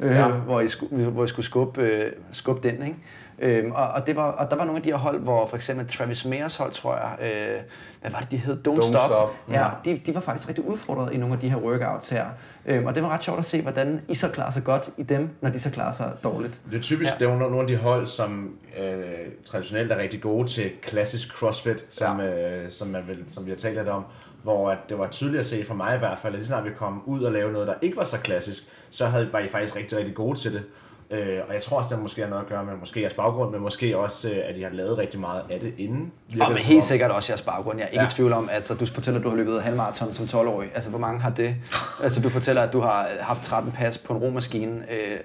øh, ja. hvor, I skulle, hvor I skulle skubbe, øh, skubbe den, ikke? Øhm, og, og, det var, og der var nogle af de her hold, hvor for eksempel Travis Mayers hold, tror jeg, øh, hvad var det, de hed? Don't, Don't Stop. Stop. Ja, de, de var faktisk rigtig udfordret i nogle af de her workouts her. Øhm, og det var ret sjovt at se, hvordan I så klarer sig godt i dem, når de så klarer sig dårligt. Det er typisk, ja. Det er jo nogle af de hold, som øh, traditionelt er rigtig gode til klassisk crossfit, som, ja. øh, som, man vil, som vi har talt lidt om, hvor at det var tydeligt at se for mig i hvert fald, at lige snart vi kom ud og lavede noget, der ikke var så klassisk, så havde, var I faktisk rigtig, rigtig gode til det. Øh, og jeg tror også, det måske har noget at gøre med måske jeres baggrund, men måske også, øh, at I har lavet rigtig meget af det inden. Og men helt sikkert også jeres baggrund. Jeg er ikke Ja. ja. i tvivl om, at altså, du fortæller, at du har løbet halvmarathon som 12-årig. Altså, hvor mange har det? altså, du fortæller, at du har haft 13 pas på en romaskine, øh,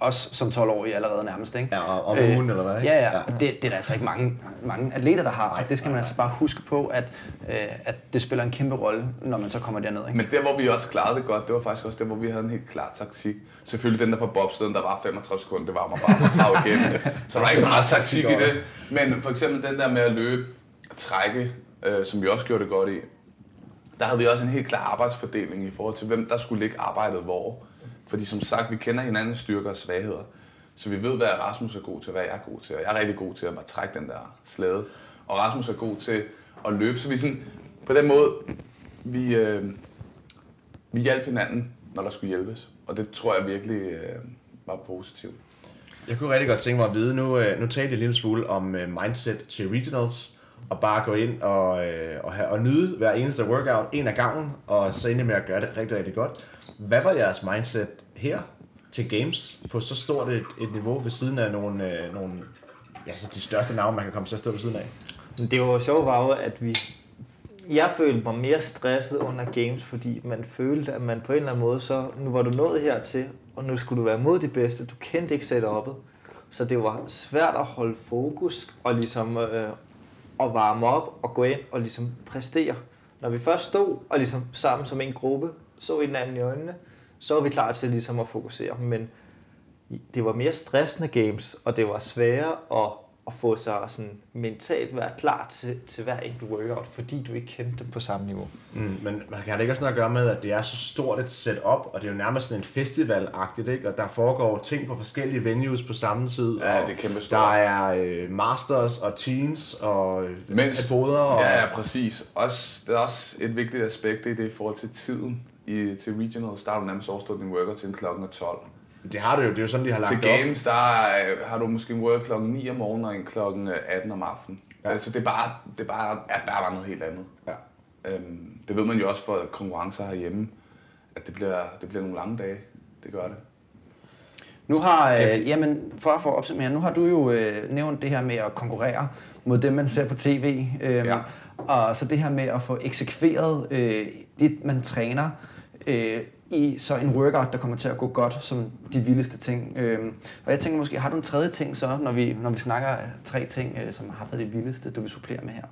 også som 12-årig allerede nærmest, ikke? Ja, og om ugen, eller hvad, ikke? Ja, ja. Ja. ja. Det, det er der altså ikke mange, mange atleter, der har. Og det skal man altså bare huske på, at, øh, at det spiller en kæmpe rolle, når man så kommer derned, ikke? Men der, hvor vi også klarede det godt, det var faktisk også der, hvor vi havde en helt klar taktik. Selvfølgelig den der på bobsleden, der var 35 sekunder, det var mig bare brav igennem. Så der er ikke så meget taktik i det. Men for eksempel den der med at løbe og trække, øh, som vi også gjorde det godt i, der havde vi også en helt klar arbejdsfordeling i forhold til, hvem der skulle ligge arbejdet hvor. Fordi som sagt, vi kender hinandens styrker og svagheder. Så vi ved, hvad Rasmus er god til, og hvad jeg er god til. Og jeg er rigtig god til at bare trække den der slæde. Og Rasmus er god til at løbe. Så vi sådan, på den måde, vi, øh, vi hjalp hinanden, når der skulle hjælpes. Og det tror jeg virkelig øh, var positivt. Jeg kunne rigtig godt tænke mig at vide, nu, øh, nu talte jeg en lille smule om øh, mindset til regionals, og bare gå ind og, øh, og, have, og nyde hver eneste workout en af gangen, og så endelig med at gøre det rigtig, rigtig godt. Hvad var jeres mindset her til games på så stort et, et niveau ved siden af nogle, øh, nogle ja, så de største navne, man kan komme til at stå ved siden af? Men det var sjovt var jo, at vi... Jeg følte mig mere stresset under games, fordi man følte, at man på en eller anden måde, så nu var du nået hertil, og nu skulle du være mod de bedste. Du kendte ikke setup'et. Så det var svært at holde fokus og ligesom øh, at varme op og gå ind og ligesom præstere. Når vi først stod og ligesom sammen som en gruppe, så vi den anden i øjnene, så var vi klar til ligesom at fokusere. Men det var mere stressende games, og det var sværere at at få sig sådan mentalt være klar til, til hver enkelt workout, fordi du ikke kendte dem på samme niveau. Mm, men man kan det ikke også noget at gøre med, at det er så stort et setup, og det er jo nærmest sådan en festival-agtigt, ikke? og der foregår ting på forskellige venues på samme tid. Ja, og det er kæmpe stort. Der er øh, masters og teens og øh, Mens- atoder. Og, Ja, ja, præcis. Også, det er også et vigtigt aspekt, det er det i forhold til tiden. I, til regionals, der har du nærmest overstået din workout til klokken er 12. Det har det jo, det er jo sådan, de har lagt Til det op. games, der er, har du måske en workout klokken 9 om morgenen og en klokken 18 om aftenen. Ja. Ja. Altså det er bare, det er bare, er bare noget helt andet. Ja. Øhm, det ved man jo også for konkurrencer herhjemme, at det bliver, det bliver nogle lange dage. Det gør det. Nu har, øh, jamen, for at få opsummeret, nu har du jo øh, nævnt det her med at konkurrere mod dem, man ser på tv. Øh, Ja. Og så det her med at få eksekveret øh, det, man træner øh, i så en workout, der kommer til at gå godt som de vildeste ting. Øh, og jeg tænker måske, har du en tredje ting så, når vi, når vi snakker tre ting, øh, som har været det vildeste, du vil supplere med her?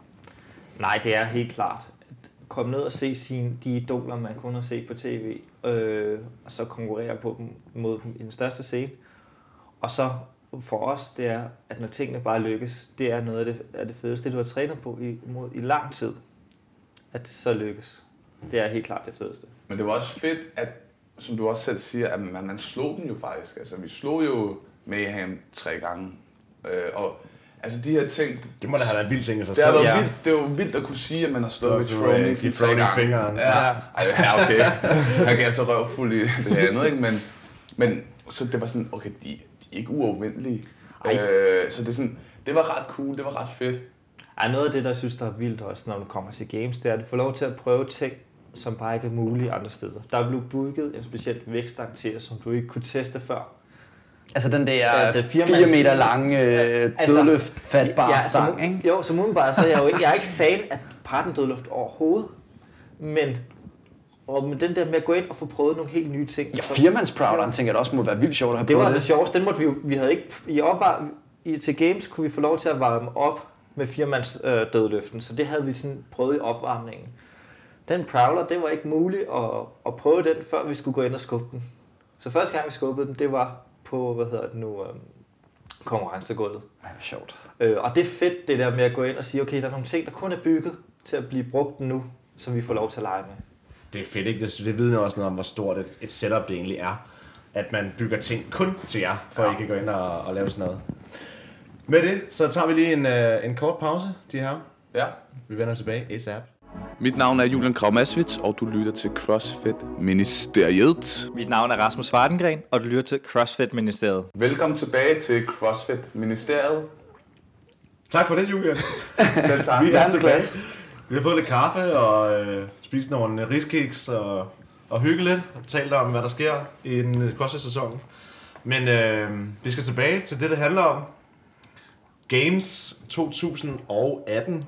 Nej, det er helt klart. at Komme ned og se sine, de idoler, man kun har set på tv, øh, og så konkurrere på dem mod dem i den største scene. Og så for os, det er, at når tingene bare lykkes, det er noget af det, af det fedeste, det du har trænet på i, mod, i lang tid, at det så lykkes. Det er helt klart det fedeste. Men det var også fedt, at, som du også selv siger, at man, man slog dem jo faktisk. Altså, vi slog jo Mayhem tre gange. Øh, og altså de her ting, Det må da have været en vild ting i sig det selv. ja. vildt, det er jo vildt at kunne sige, at man har slået ved keep tre gange. fingeren. Ja, Ej, ja, okay. Jeg gav så røvfuld i det andet, ikke? Men, men så det var sådan, okay, de, de er ikke uovervindelige. Ej. Øh, så det, er sådan, det var ret cool, det var ret fedt. Ej, noget af det, der jeg synes, der er vildt også, når du kommer til games, det er, at du får lov til at prøve ting, som bare ikke er mulige andre steder. Der er blevet booket en speciel jer, som du ikke kunne teste før. Altså den der Ja, det er 4 firemands- meter lange øh, Altså, dødløft fatbar Ja, stang, som, ikke? Jo, som udenbart, så er jeg jo ikke, jeg er ikke fan af partendødluft overhovedet. Men, og med den der med at gå ind og få prøvet nogle helt nye ting. Ja, firmandsprowleren tænker jeg da også må være vildt sjovt at have Det var prøvet det sjoveste. Den måtte vi, vi havde ikke, i opvarm, i, til Games kunne vi få lov til at varme op med firmands øh, dødløften, så det havde vi sådan prøvet i opvarmningen. Den Prowler, det var ikke muligt at, at prøve den, før vi skulle gå ind og skubbe den. Så første gang vi skubbede den, det var på, hvad hedder det nu, øh, konkurrencegulvet. Ej, hvor sjovt. Øh, og det er fedt, det der med at gå ind og sige, okay, der er nogle ting, der kun er bygget til at blive brugt nu, som vi får lov til at lege med. Det er fedt, ikke? Det, det vidner også noget om, hvor stort et, et setup det egentlig er. At man bygger ting kun til jer, for ja. at I kan gå ind og, og lave sådan noget. Med det, så tager vi lige en, øh, en kort pause, de her. Ja. Vi vender tilbage ASAP. Mit navn er Julian Kravmasvits, og du lytter til CrossFit Ministeriet. Mit navn er Rasmus Vardengren, og du lytter til CrossFit Ministeriet. Velkommen tilbage til CrossFit Ministeriet. Tak for det, Julian. Selv tak. Vi er tilbage. klasse. Vi har fået lidt kaffe og øh, spist nogle riskiks og, og hygge lidt og talt om, hvad der sker i en øh, CrossFit-sæson. Men øh, vi skal tilbage til det, det handler om. Games 2018.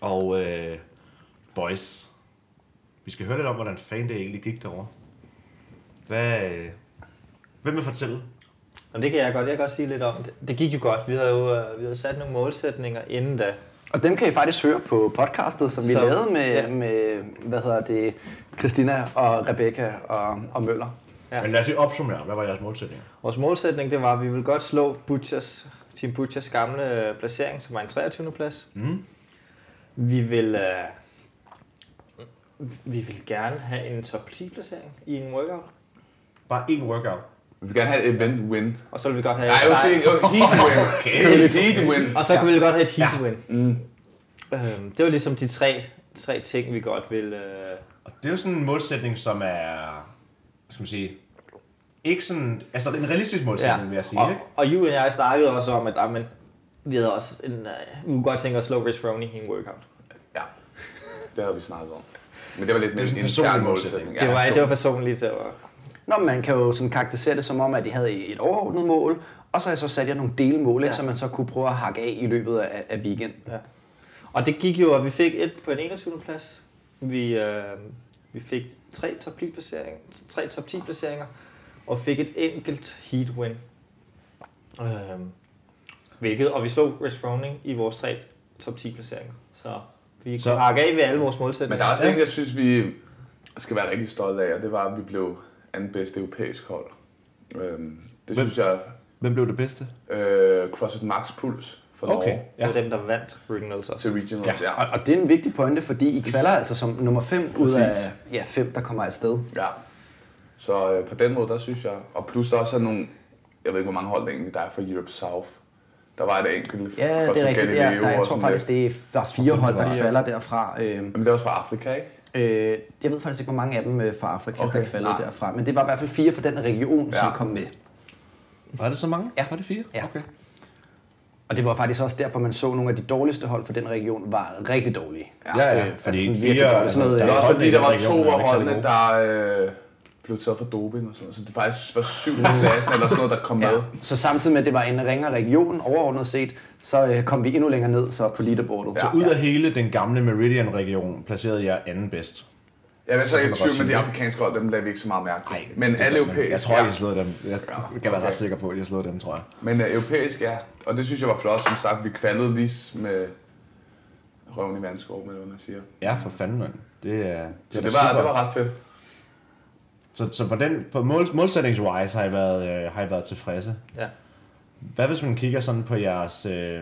Og øh, boys, vi skal høre lidt om, hvordan fanden det egentlig gik derovre. Hvad, øh, hvem vil fortælle? Og det kan jeg godt, jeg kan godt sige lidt om. Det, det gik jo godt. Vi havde jo øh, vi havde sat nogle målsætninger inden da. Og dem kan I faktisk høre på podcastet, som vi Så- lavede med, ja. med, hvad hedder det, Christina og Rebecca og, og Møller. Ja. Men lad os lige opsummere, hvad var jeres målsætning? Vores målsætning det var, at vi ville godt slå Butchers, Team Butchers gamle placering, som var en 23. plads. Mm. Vi vil, øh, vi vil gerne have en top 10 placering i en workout. Bare én workout. Vi vil gerne have et event win. Og så vil vi godt have Nej, måske ikke. Jo, Heat win. Okay. Heat win. Og så kan vi godt have et heat Ja. win. Mm. Øhm, det var ligesom de tre tre ting, vi godt vil... Øh, Og det er jo sådan en målsætning, som er, hvad skal man sige, ikke sådan, altså en realistisk målsætning, vil jeg sige, og, ikke? og Ju og jeg snakkede også om, at ah, men, vi havde også en, uh, vi kunne godt tænke os slow risk Rony i en workout. Ja, det havde vi snakket om. Men det var lidt mere Det er en intern målsætning. målsætning. Det var, det var personligt. Det var, Nå, man kan jo sådan karakterisere det som om, at de havde et overordnet mål, og så har jeg så sat jer nogle delmål, ja. Ja. som man så kunne prøve at hakke af i løbet af, af weekenden. ja. Og det gik jo, at vi fik et på en 21. plads. Vi, øh, vi fik tre top 10 placeringer, tre top 10 placeringer, og fik et enkelt heat win. Øh, hvilket, og vi slog Risk Froning i vores tre top 10 placeringer. Så vi Så- kunne hakke af ved alle vores Men målsætninger. der er også en, jeg synes, vi skal være rigtig stolte af, og det var, at vi blev anden bedste europæisk hold. Øhm, det Hvem? synes jeg, Hvem blev det bedste? øh, CrossFit Max Puls for Okay, Norge Det ja. var dem, der vandt Regionals også. til Regionals. Ja. ja. Og, og det er en vigtig pointe, fordi I kvalder altså som nummer 5 ud af ja, fem, der kommer afsted. ja. Så øh, på den måde, der synes jeg, og plus der også er nogle, jeg ved ikke, hvor mange hold der egentlig der er fra Europe South. Der var et enkelt Ja, fra det er rigtigt. Ja, Galileo der, jeg tror faktisk, det er var fire hold, der kvalder derfra. Øh, Men det er også fra Afrika, ikke? øh, jeg ved faktisk ikke, hvor mange af dem øh, fra Afrika, Okay, der nej. derfra. Men det var i hvert fald fire fra den region, ja. som Ja. kom med. Var det så mange? Ja. Var det fire? Ja. Okay. Og det var faktisk også derfor, man så nogle af de dårligste hold for den region var rigtig dårlige. Ja. Ja, ja, Øh, fordi altså sådan fire, virkelig dårligt. Sådan noget, der Det er er også fordi, der var to der af holdene, gode. der øh, blev taget for doping og sådan noget. Så det faktisk var syv i klassen eller sådan noget, der kom med. Ja. Så samtidig med, at det var en ringere region overordnet set, så øh, kom vi endnu længere ned så på leaderboardet. Så ud af hele den gamle Meridian-region placerede jeg anden bedst. Jeg vil så ikke i kan man tvivl med de afrikanske hold, dem lagde vi ikke så meget mærke til. Ej, men det alle europæiske, Jeg tror, ja. jeg har slået dem. Jeg Ja, kan være okay. ret sikker på, at jeg har slået dem, tror jeg. Men uh, europæisk, ja. Og det synes jeg var flot. Som sagt, vi kvalede lige med røven i vandskov, med hvad man siger. Ja, for fanden, mand. Det er, Så er det var, super. det var ret fedt. Så, så på, den, på mål, målsætningswise har I, været, øh, har I været tilfredse. Ja. Hvad hvis man kigger sådan på jeres, øh,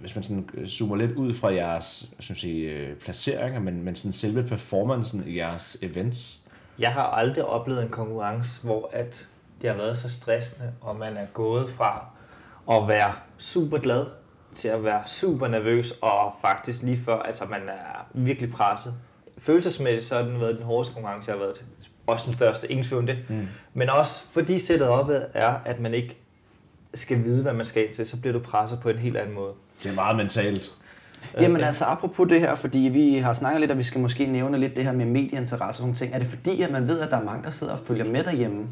hvis man sådan zoomer lidt ud fra jeres man sige, øh, placeringer, men, men sådan selve performancen i jeres events? Jeg har aldrig oplevet en konkurrence, hvor at det har været så stressende, og man er gået fra at være super glad til at være super nervøs, og faktisk lige før, altså man er virkelig presset. Følelsesmæssigt så har den været den hårdeste konkurrence, jeg har været til. Også den største, ingen tvivl om det. Mm. Men også fordi sættet op er, at man ikke skal vide, hvad man skal ind til, så bliver du presset på en helt anden måde. Det er meget mentalt. Jamen Okay. altså, apropos det her, fordi vi har snakket lidt, og vi skal måske nævne lidt det her med medieinteresse og sådan ting. Er det fordi, at man ved, at der er mange, der sidder og følger med derhjemme?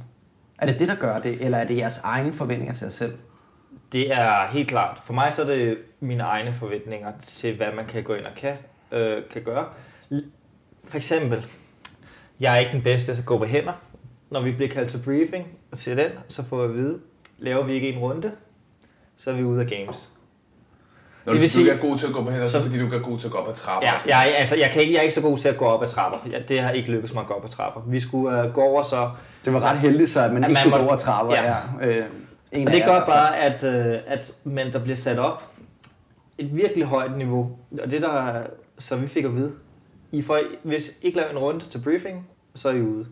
Er det det, der gør det, eller er det jeres egne forventninger til jer selv? Det er helt klart. For mig så er det mine egne forventninger til, hvad man kan gå ind og kan, øh, kan gøre. For eksempel, jeg er ikke den bedste til at gå på hænder. Når vi bliver kaldt til briefing til den, så får jeg at vide, laver vi ikke en runde, så er vi ude af games. Når Det du vil siger, sige- du er god til at gå på hænder, så det Så- fordi du ikke er god til at gå op ad trapper. Ja, jeg, altså, jeg, kan ikke, jeg er ikke så god til at gå op ad trapper. Ja, det har ikke lykkedes mig at gå op ad trapper. Vi skulle uh, gå over så... Det var ret heldigt så, at man At ikke man skulle må- gå over trapper. Ja. Ja. Øh, en Og det gør bare, at, øh, at men der bliver sat op et virkelig højt niveau. Og det der, så vi fik at vide, I får, hvis I ikke laver en runde til briefing, så er I ude.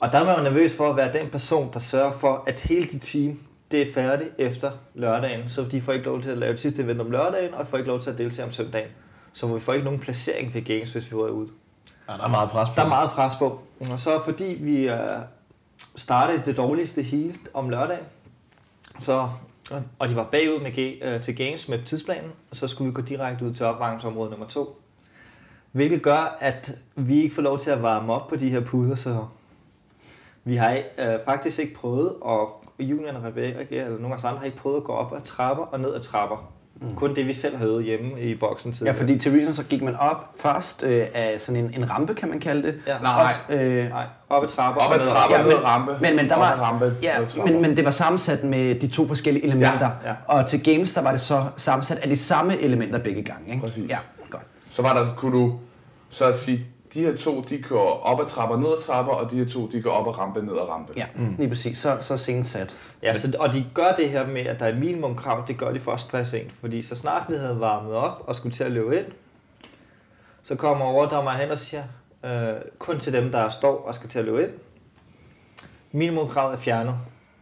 Og der er man jo nervøs for at være den person, der sørger for, at hele dit team, det er færdigt efter lørdagen. Så de får ikke lov til at lave et sidste event om lørdagen, og får ikke lov til at deltage om søndagen. Så vi får ikke nogen placering ved games, hvis vi var ude. Ja, der er meget pres på. Der er meget pres på. Og så fordi vi øh, startede det dårligste helt om lørdagen, så, og de var bagud med øh, til games med tidsplanen, og så skulle vi gå direkte ud til opvarmningsområde nummer to. Hvilket gør, at vi ikke får lov til at varme op på de her puder, så vi har øh, faktisk ikke prøvet, og Julian og Rebecca, eller nogle af os andre, har ikke prøvet at gå op ad trapper og ned ad trapper. Mm. Kun det, vi selv havde hjemme i boksen Ja, tidligere. fordi til Reason så gik man op først øh, af sådan en, en rampe, kan man kalde det. Ja. Nej. Også, øh, Nej, op ad trapper. Op ad trapper, Ja, ned ad men- rampe. Men, men der var, rampe, ja, men, men det var sammensat med de to forskellige elementer. Ja, ja. Og til games, der var det så sammensat af de samme elementer begge gange. Ikke? Præcis. Ja. Så var der, kunne du så at sige, de her to, de kører op ad trapper, ned ad trapper, og de her to, de går op ad rampe, ned ad rampe. Ja, mm. lige præcis. Så, så sent sat. Ja, så, og de gør det her med, at der er et minimumkrav, det gør de for at stresse en. Fordi så snart vi havde varmet op og skulle til at løbe ind, så kommer overdommeren hen og siger, øh, kun til dem, der står og skal til at løbe ind, minimumkravet er fjernet.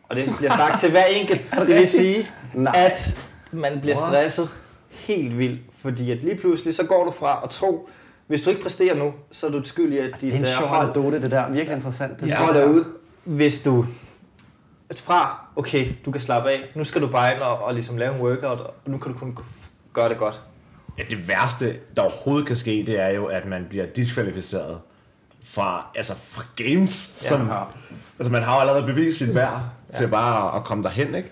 Og det bliver sagt til hver enkelt. Det vil sige, Nej. at man bliver What? stresset helt vildt. Fordi at lige pludselig, så går du fra at tro, Hvis du ikke præsterer nu, så er du skyld i, at dit Det er en sjov hold anekdote, det der. Virkelig interessant. Det ja. jeg. ud, hvis du fra, okay, du kan slappe af, nu skal du bare ind og, og ligesom lave en workout, og nu kan du kun gøre det godt. Ja, det værste, der overhovedet kan ske, det er jo, at man bliver diskvalificeret fra, altså fra games, ja, som, altså man har jo allerede bevist sit værd ja. til bare at komme derhen, ikke?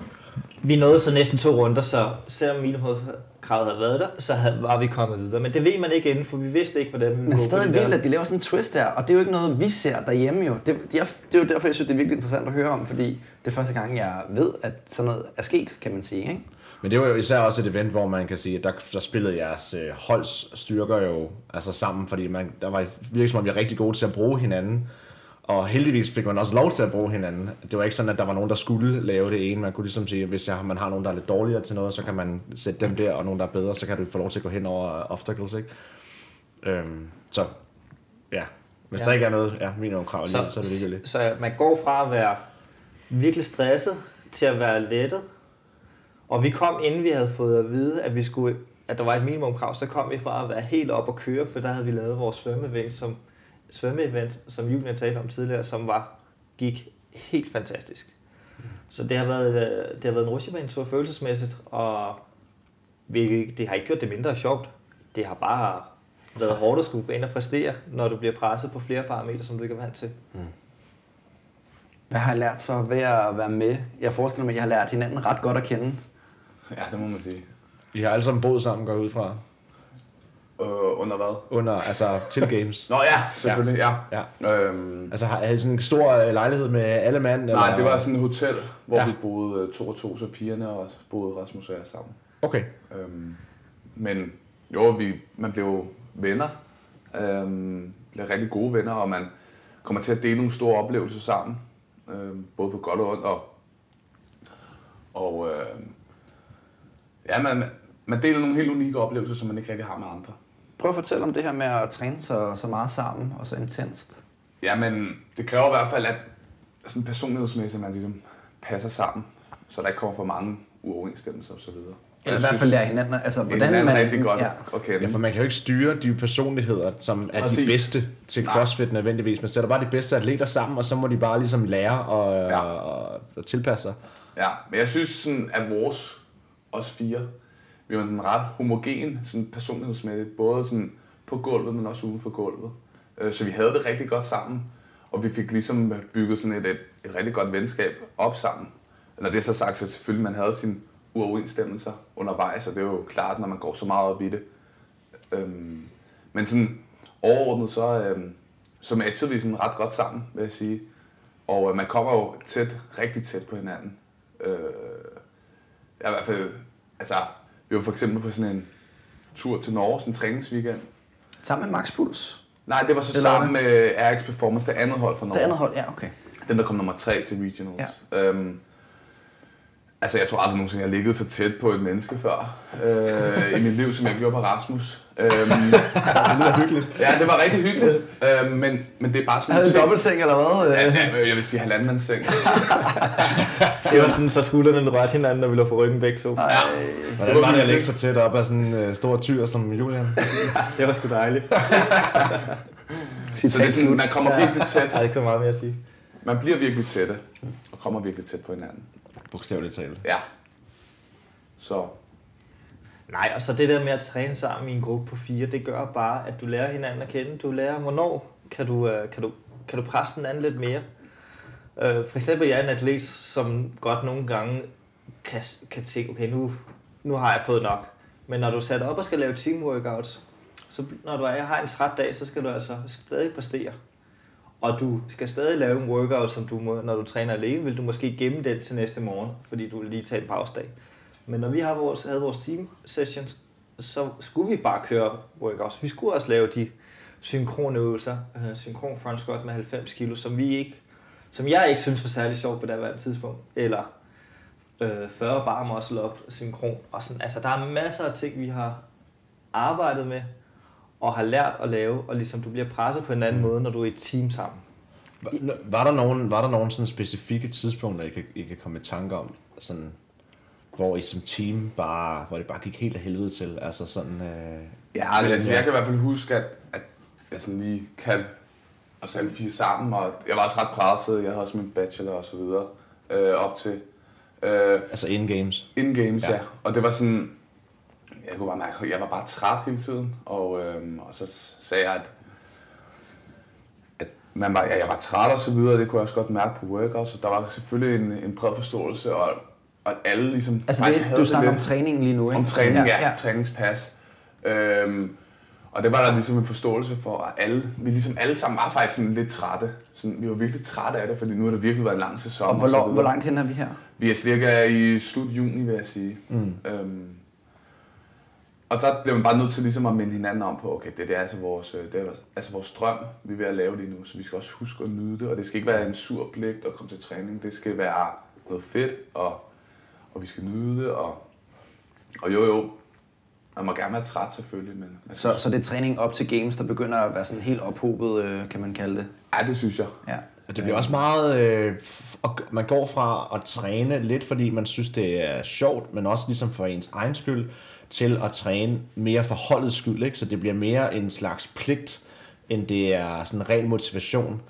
Vi nåede så næsten to runder, så selvom minimumkravet havde været der, så havde, var vi kommet videre. Men det ved man ikke inden, for vi vidste ikke, hvordan vi ville Men stadig vildt, at de laver sådan en twist der, og det er jo ikke noget, vi ser derhjemme jo. Det, er, det er jo derfor, jeg synes, det er virkelig interessant at høre om, fordi det er første gang, jeg ved, at sådan noget er sket, kan man sige. Ikke? Men det var jo især også et event, hvor man kan sige, at der, der spillede jeres øh, holds styrker jo altså sammen, fordi man, der var virkelig som om, vi var rigtig gode til at bruge hinanden. Og heldigvis fik man også lov til at bruge hinanden. Det var ikke sådan, at der var nogen, der skulle lave det ene. Man kunne ligesom sige, at hvis jeg, man har nogen, der er lidt dårligere til noget, så kan man sætte dem der, og nogen, der er bedre, så kan du få lov til at gå hen over obstacles, ikke? Øhm, så ja, hvis ja. Der ikke er noget ja, minimumkrav, så, Så- er det ligegyldigt. Så man går fra at være virkelig stresset til at være lettet. Og vi kom, inden vi havde fået at vide, at, vi skulle, at der var et minimumkrav, så kom vi fra at være helt op og køre, for der havde vi lavet vores svømmeevent, som, svømmeevent, som Julia talte om tidligere, som var, gik helt fantastisk. Så det har været, øh, det har været en rutsjebanetur følelsesmæssigt, og vi, det har ikke gjort det mindre sjovt. Det har bare været hårdt at skulle gå ind og præstere, når du bliver presset på flere parametre, som du ikke er vant til. Hvad har jeg lært så ved at være med? Jeg forestiller mig, at jeg har lært hinanden ret godt at kende. Ja, det må man sige. I har alle sammen boet sammen, går ud fra, Øh, under hvad? under, altså til games. Nå ja, selvfølgelig, ja. Ja. Øhm, Altså har I sådan en stor øh, lejlighed med alle mand? nej, eller? det var sådan et hotel, hvor Ja. ja. vi boede øh, to og to, så pigerne og boede Rasmus og jeg sammen. Okay. Øhm, men jo, vi, man blev jo venner. Øhm, bliver rigtig gode venner, og man kommer til at dele nogle store oplevelser sammen. Øhm, både på godt og ondt. Og, og øhm, ja, man, man deler nogle helt unikke oplevelser, som man ikke rigtig har med andre. Prøv at fortælle om det her med at træne så, så meget sammen og så intenst. Ja, men det kræver i hvert fald, at sådan personlighedsmæssigt, at man ligesom passer sammen, så der ikke kommer for mange uoverensstemmelser osv. Eller i hvert fald lære hinanden. Altså, hvordan hvordan man rigtig godt ja. kende. Ja, for man kan jo ikke styre de personligheder, som er Præcis. de bedste til Nej. CrossFit nødvendigvis. Man sætter bare de bedste atleter sammen, og så må de bare ligesom lære og, Ja. ja. og, og tilpasse sig. Ja, men jeg synes sådan, at vores, os fire, vi var en ret homogen sådan personlighedsmæssigt, både sådan på gulvet, men også uden for gulvet. Øh, så vi havde det rigtig godt sammen, og vi fik ligesom bygget sådan et, et, et rigtig godt venskab op sammen. Når det er så sagt, så selvfølgelig man havde sine uoverensstemmelser undervejs, og det er jo klart, når man går så meget op i det. Øhm, men sådan overordnet, så, øhm, så matchede vi sådan ret godt sammen, vil jeg sige. Og øh, man kommer jo tæt, rigtig tæt på hinanden. Øh, jeg i hvert fald, altså, vi var for eksempel på sådan en tur til Norge, sådan en træningsweekend. Sammen med Max Puls. Nej, det var så Eller sammen med RX Performance, det andet hold fra Norge. Det andet hold, ja, okay. Den, der kom nummer tre til Regionals. Ja. Øhm, altså, jeg tror aldrig nogensinde, jeg har ligget så tæt på et menneske før øh, i mit liv, som jeg gjorde på Rasmus. Øhm, Det lyder hyggeligt. ja, det var rigtig hyggeligt, øhm, men, men det er bare sådan Havde en en dobbeltseng eller hvad? Ja, ja, jeg vil sige halvandmandsseng. Det var sådan, så skuldrene rørte hinanden, når vi lå på ryggen begge to. Ej, Hvordan var det at lægge sig tæt op af sådan en uh, stor tyr som Julian? Det var sgu dejligt. Så det er sådan, man kommer virkelig tæt. Der er ikke så meget mere at sige. Man bliver virkelig tætte, og kommer virkelig tæt på hinanden. Bogstaveligt talt. Ja. Så Nej, og så det der med at træne sammen i en gruppe på fire, det gør bare, at du lærer hinanden at kende. Du lærer, hvornår kan du, øh, kan du, kan du presse den anden lidt mere. Øh, For eksempel, jeg er en atlet, som godt nogle gange kan, kan tænke, okay, nu, nu har jeg fået nok. Men når du sætter op og skal lave team workouts, så når du er, har en træt dag, så skal du altså stadig præstere. Og du skal stadig lave en workout, som du må, når du træner alene, vil du måske gemme den til næste morgen, fordi du vil lige tage en pausedag. Men når vi har vores, havde vores team sessions, så skulle vi bare køre workouts. Vi skulle også lave de synkrone øvelser, øh, synkron front squat med 90 kilo, som vi ikke, som jeg ikke synes var særlig sjovt på det tidspunkt. Eller øh, 40 bar muscle up synkron. Og sådan, altså, der er masser af ting, vi har arbejdet med og har lært at lave, og ligesom du bliver presset på en anden måde, når du er i et team sammen. Var, var der nogen, var der nogen sådan specifikke tidspunkter, I kan, I kan komme i tanke om, sådan, hvor I som team bare, hvor det bare gik helt af helvede til? Altså sådan, øh, ja, altså, jeg kan i hvert fald huske, at, at jeg sådan lige kan og så alle fire sammen, og jeg var også ret presset, jeg havde også min bachelor og så videre øh, op til. Øh, Altså in-games. In-games, ja. Ja. ja. Og det var sådan, jeg kunne bare mærke, at jeg var bare træt hele tiden. Og, øhm, og så sagde jeg, at, at man var, ja, jeg var træt og så videre, det kunne jeg også godt mærke på workouts. Så der var selvfølgelig en, en bred forståelse, og, og at alle ligesom Altså det, havde du snakker om træningen lige nu, ikke? Om træning, ja, ja. træningspas. Øhm, og det var der ligesom en forståelse for, at alle, vi ligesom alle sammen var faktisk sådan lidt trætte. Sådan, vi var virkelig trætte af det, fordi nu har det virkelig været en lang sæson. Og hvor, videre. hvor langt hen er vi her? Vi er cirka i slut juni, vil jeg sige. Mm. Øhm, og der bliver man bare nødt til ligesom at minde hinanden om på, okay, det, det er altså vores, øh, det er altså vores drøm, vi er ved at lave lige nu, så vi skal også huske at nyde det, og det skal ikke være en sur pligt at komme til træning, det skal være noget fedt, og, og vi skal nyde det, og, og jo jo, man må gerne være træt selvfølgelig, men Så, så det er træning op til games, der begynder at være sådan helt ophobet, øh, kan man kalde det. ja, det synes jeg. Ja. Og det bliver også meget... Øh, man går fra at træne lidt, fordi man synes, det er sjovt, men også ligesom for ens egen skyld, til at træne mere for holdets skyld. Ikke? Så det bliver mere en slags pligt, end det er sådan ren motivation.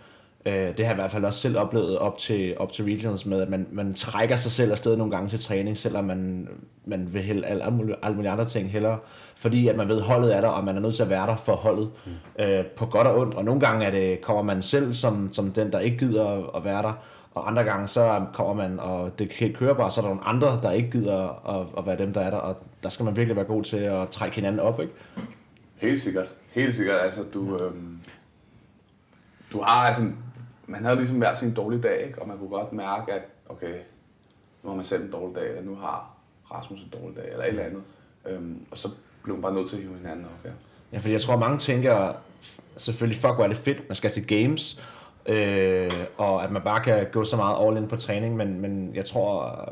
Øh, det har jeg i hvert fald også selv oplevet op til, op til regionals med, at man, man trækker sig selv afsted nogle gange til træning, selvom man, man vil hælde alle, alle, mulige, andre ting hellere, fordi at man ved, holdet er der, og man er nødt til at være der for holdet, mm. øh, på godt og ondt. Og nogle gange er det, kommer man selv som, som den, der ikke gider at, være der, og andre gange så kommer man, og det kan helt køre bare, så er der nogle andre, der ikke gider at, at være dem, der er der, og der skal man virkelig være god til at trække hinanden op, ikke? Helt sikkert. Helt sikkert. Altså, du, øhm, du har altså... Man havde ligesom hver sin dårlige dag, ikke? og man kunne godt mærke, at okay, nu har man selv en dårlig dag, eller nu har Rasmus en dårlig dag, eller et eller andet. Øhm, og så blev man bare nødt til at hive hinanden op, ja. Ja, fordi jeg tror, mange tænker, selvfølgelig, fuck, hvor er det fedt, man skal til games, øh, og at man bare kan gå så meget all in på træning, men, men jeg tror,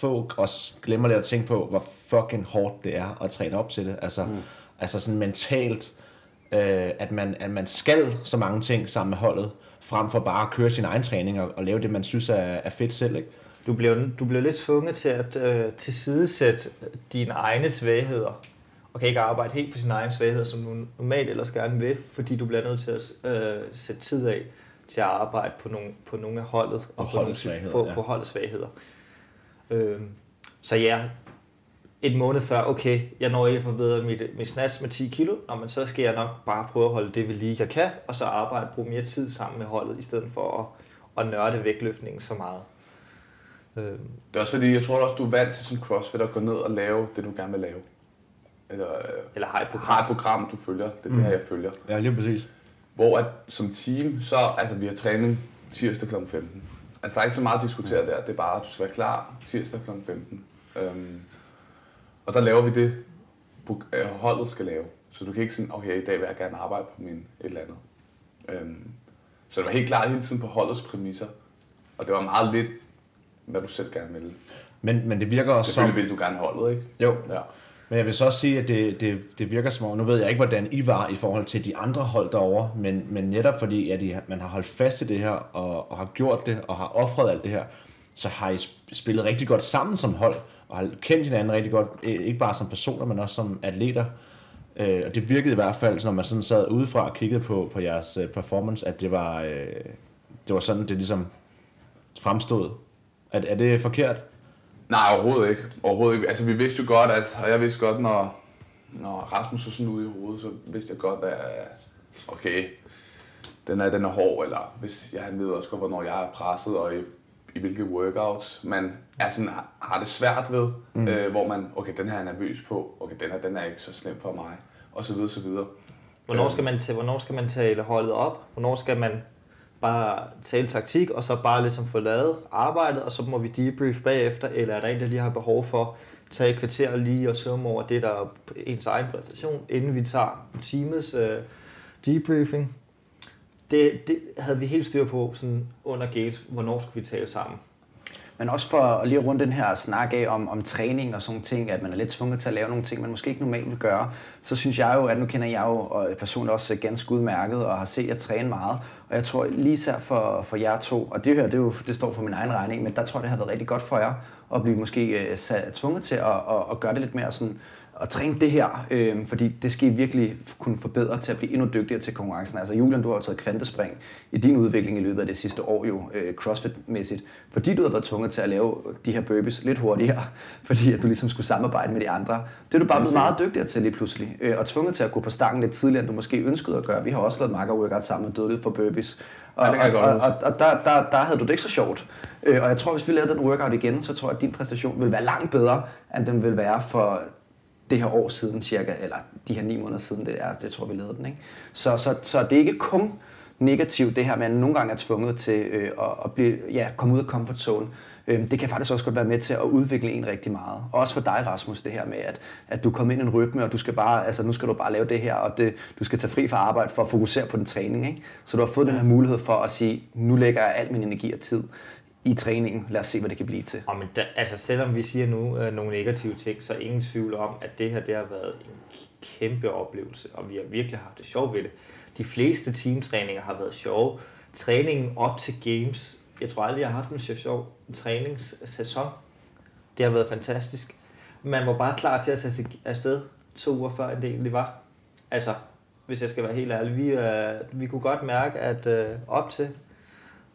folk også glemmer lidt at tænke på, hvor fucking hårdt det er at træne op til det. Altså, mm. altså sådan mentalt, øh, at, man, at man skal så mange ting sammen med holdet, frem for bare at køre sin egen træning og, og lave det, man synes er, er fedt selv, ikke? Du bliver, du bliver lidt tvunget til at øh, tilsidesætte dine egne svagheder, og kan ikke arbejde helt på sine egne svagheder, som du normalt ellers gerne vil, fordi du bliver nødt til at øh, sætte tid af til at arbejde på nogle, på nogle af holdet, Og på, nogle, holdets svagheder, på, ja. på holdets svagheder. Øh, så ja, en måned før, okay, jeg når ikke at forbedre mit, mit snatch med 10 kilo, Nå, men så skal jeg nok bare prøve at holde det ved lige, jeg kan, og så arbejde, bruge mere tid sammen med holdet, i stedet for at, at nørde vægtløftningen så meget. Øh, Det er også fordi, jeg tror også, du er vant til sådan CrossFit at gå ned og lave det, du gerne vil lave. Eller øh, eller har et program. har et program, du følger. Det er mm. det her, jeg følger. Ja, lige præcis. Hvor at, som team, så altså vi har træning tirsdag kl. 15. Altså der er ikke så meget at diskutere der. Det er bare, at du skal være klar tirsdag kl. 15. Øhm, og der laver vi det, øh, holdet skal lave. Så du kan ikke sådan, okay, i dag vil jeg gerne arbejde på min et eller andet. Øhm, så det var helt klart hele tiden på holdets præmisser. Og det var meget lidt, hvad du selv gerne ville. Men, men det virker også som... Selvfølgelig vil du gerne holdet, ikke? Jo, Ja. Men jeg vil så også sige, at det, det, det virker som om, nu ved jeg ikke, hvordan I var i forhold til de andre hold derovre, men, men netop fordi, at I, man har holdt fast i det her, og, og har gjort det, og har offret alt det her, så har I spillet rigtig godt sammen som hold, og har kendt hinanden rigtig godt, ikke bare som personer, men også som atleter. Øh, og det virkede i hvert fald, når man sådan sad udefra og kiggede på, på jeres øh, performance, at det var, øh, det var sådan, det ligesom fremstod. Er, er det forkert? Nej, overhovedet ikke. Overhovedet ikke. Altså, vi vidste jo godt, at, og jeg vidste godt, når, når Rasmus så sådan ude i hovedet, så vidste jeg godt, hvad, okay, den er, den er hård, eller hvis jeg han ved også godt, hvornår jeg er presset, og i, i hvilke workouts man er sådan, har, har det svært ved, mm. øh, hvor man, okay, den her er nervøs på, okay, den her, den er ikke så slem for mig, og så videre, så videre. Hvornår skal, man, ta- hvornår skal man tale holdet op? Hvornår skal man bare tale taktik, og så bare ligesom få lavet arbejdet, og så må vi debrief bagefter, eller er der en, der lige har behov for at tage et kvarter lige og summe over det, der er ens egen præstation, inden vi tager teamets øh, debriefing? Det, det havde vi helt styr på sådan under Gates, hvornår skulle vi tale sammen. Men også for at lige runde den her snak af om, om træning og sådan ting, at man er lidt tvunget til at lave nogle ting, man måske ikke normalt vil gøre, så synes jeg jo, at nu kender jeg jo og personligt også øh, ganske udmærket og har set jer træne meget. Og jeg tror lige især for, for jer to, og det her, det, er jo, det står på min egen regning, men der tror jeg, det har været rigtig godt for jer at blive måske øh, sat, tvunget til at, at, at gøre det lidt mere sådan, at træne det her, øh, fordi det skal I virkelig kunne forbedre til at blive endnu dygtigere til konkurrencen. Altså Julian, du har jo taget kvantespring i din udvikling i løbet af det sidste år jo, øh, CrossFit-mæssigt, fordi du har været tvunget til at lave de her burpees lidt hurtigere, fordi at du ligesom skulle samarbejde med de andre. Det er du bare blevet meget dygtigere til lige pludselig, øh, og tvunget til at gå på stangen lidt tidligere, end du måske ønskede at gøre. Vi har også lavet marker workout sammen og døde for burpees. Og, Ja, og, og, og, og der, der, der havde du det ikke så sjovt. Øh, og jeg tror, hvis vi lavede den workout igen, så tror jeg, at din præstation vil være langt bedre, end den vil være for det her år siden cirka, eller de her ni måneder siden, det er, det tror vi lavede den. Ikke? Så, så, så det er ikke kun negativt, det her med, at man nogle gange er tvunget til øh, at, at blive, ja, komme ud af comfort zone. Øh, det kan faktisk også godt være med til at udvikle en rigtig meget. Også for dig, Rasmus, det her med, at, at du kommer ind i en rytme, og du skal bare, altså, nu skal du bare lave det her, og det, du skal tage fri fra arbejde for at fokusere på din træning. Ikke? Så du har fået den her mulighed for at sige, nu lægger jeg al min energi og tid i træningen. Lad os se, hvad det kan blive til. Og men da, altså selvom vi siger nu øh, nogle negative ting, så er ingen tvivl om, at det her det har været en kæmpe oplevelse, og vi har virkelig haft det sjovt ved det. De fleste teamtræninger har været sjove. Træningen op til games, jeg tror aldrig, jeg har haft en så sjov træningssæson. Det har været fantastisk. Man var bare klar til at tage afsted to uger før, end det egentlig var. Altså, hvis jeg skal være helt ærlig, vi, øh, vi kunne godt mærke, at øh, op til,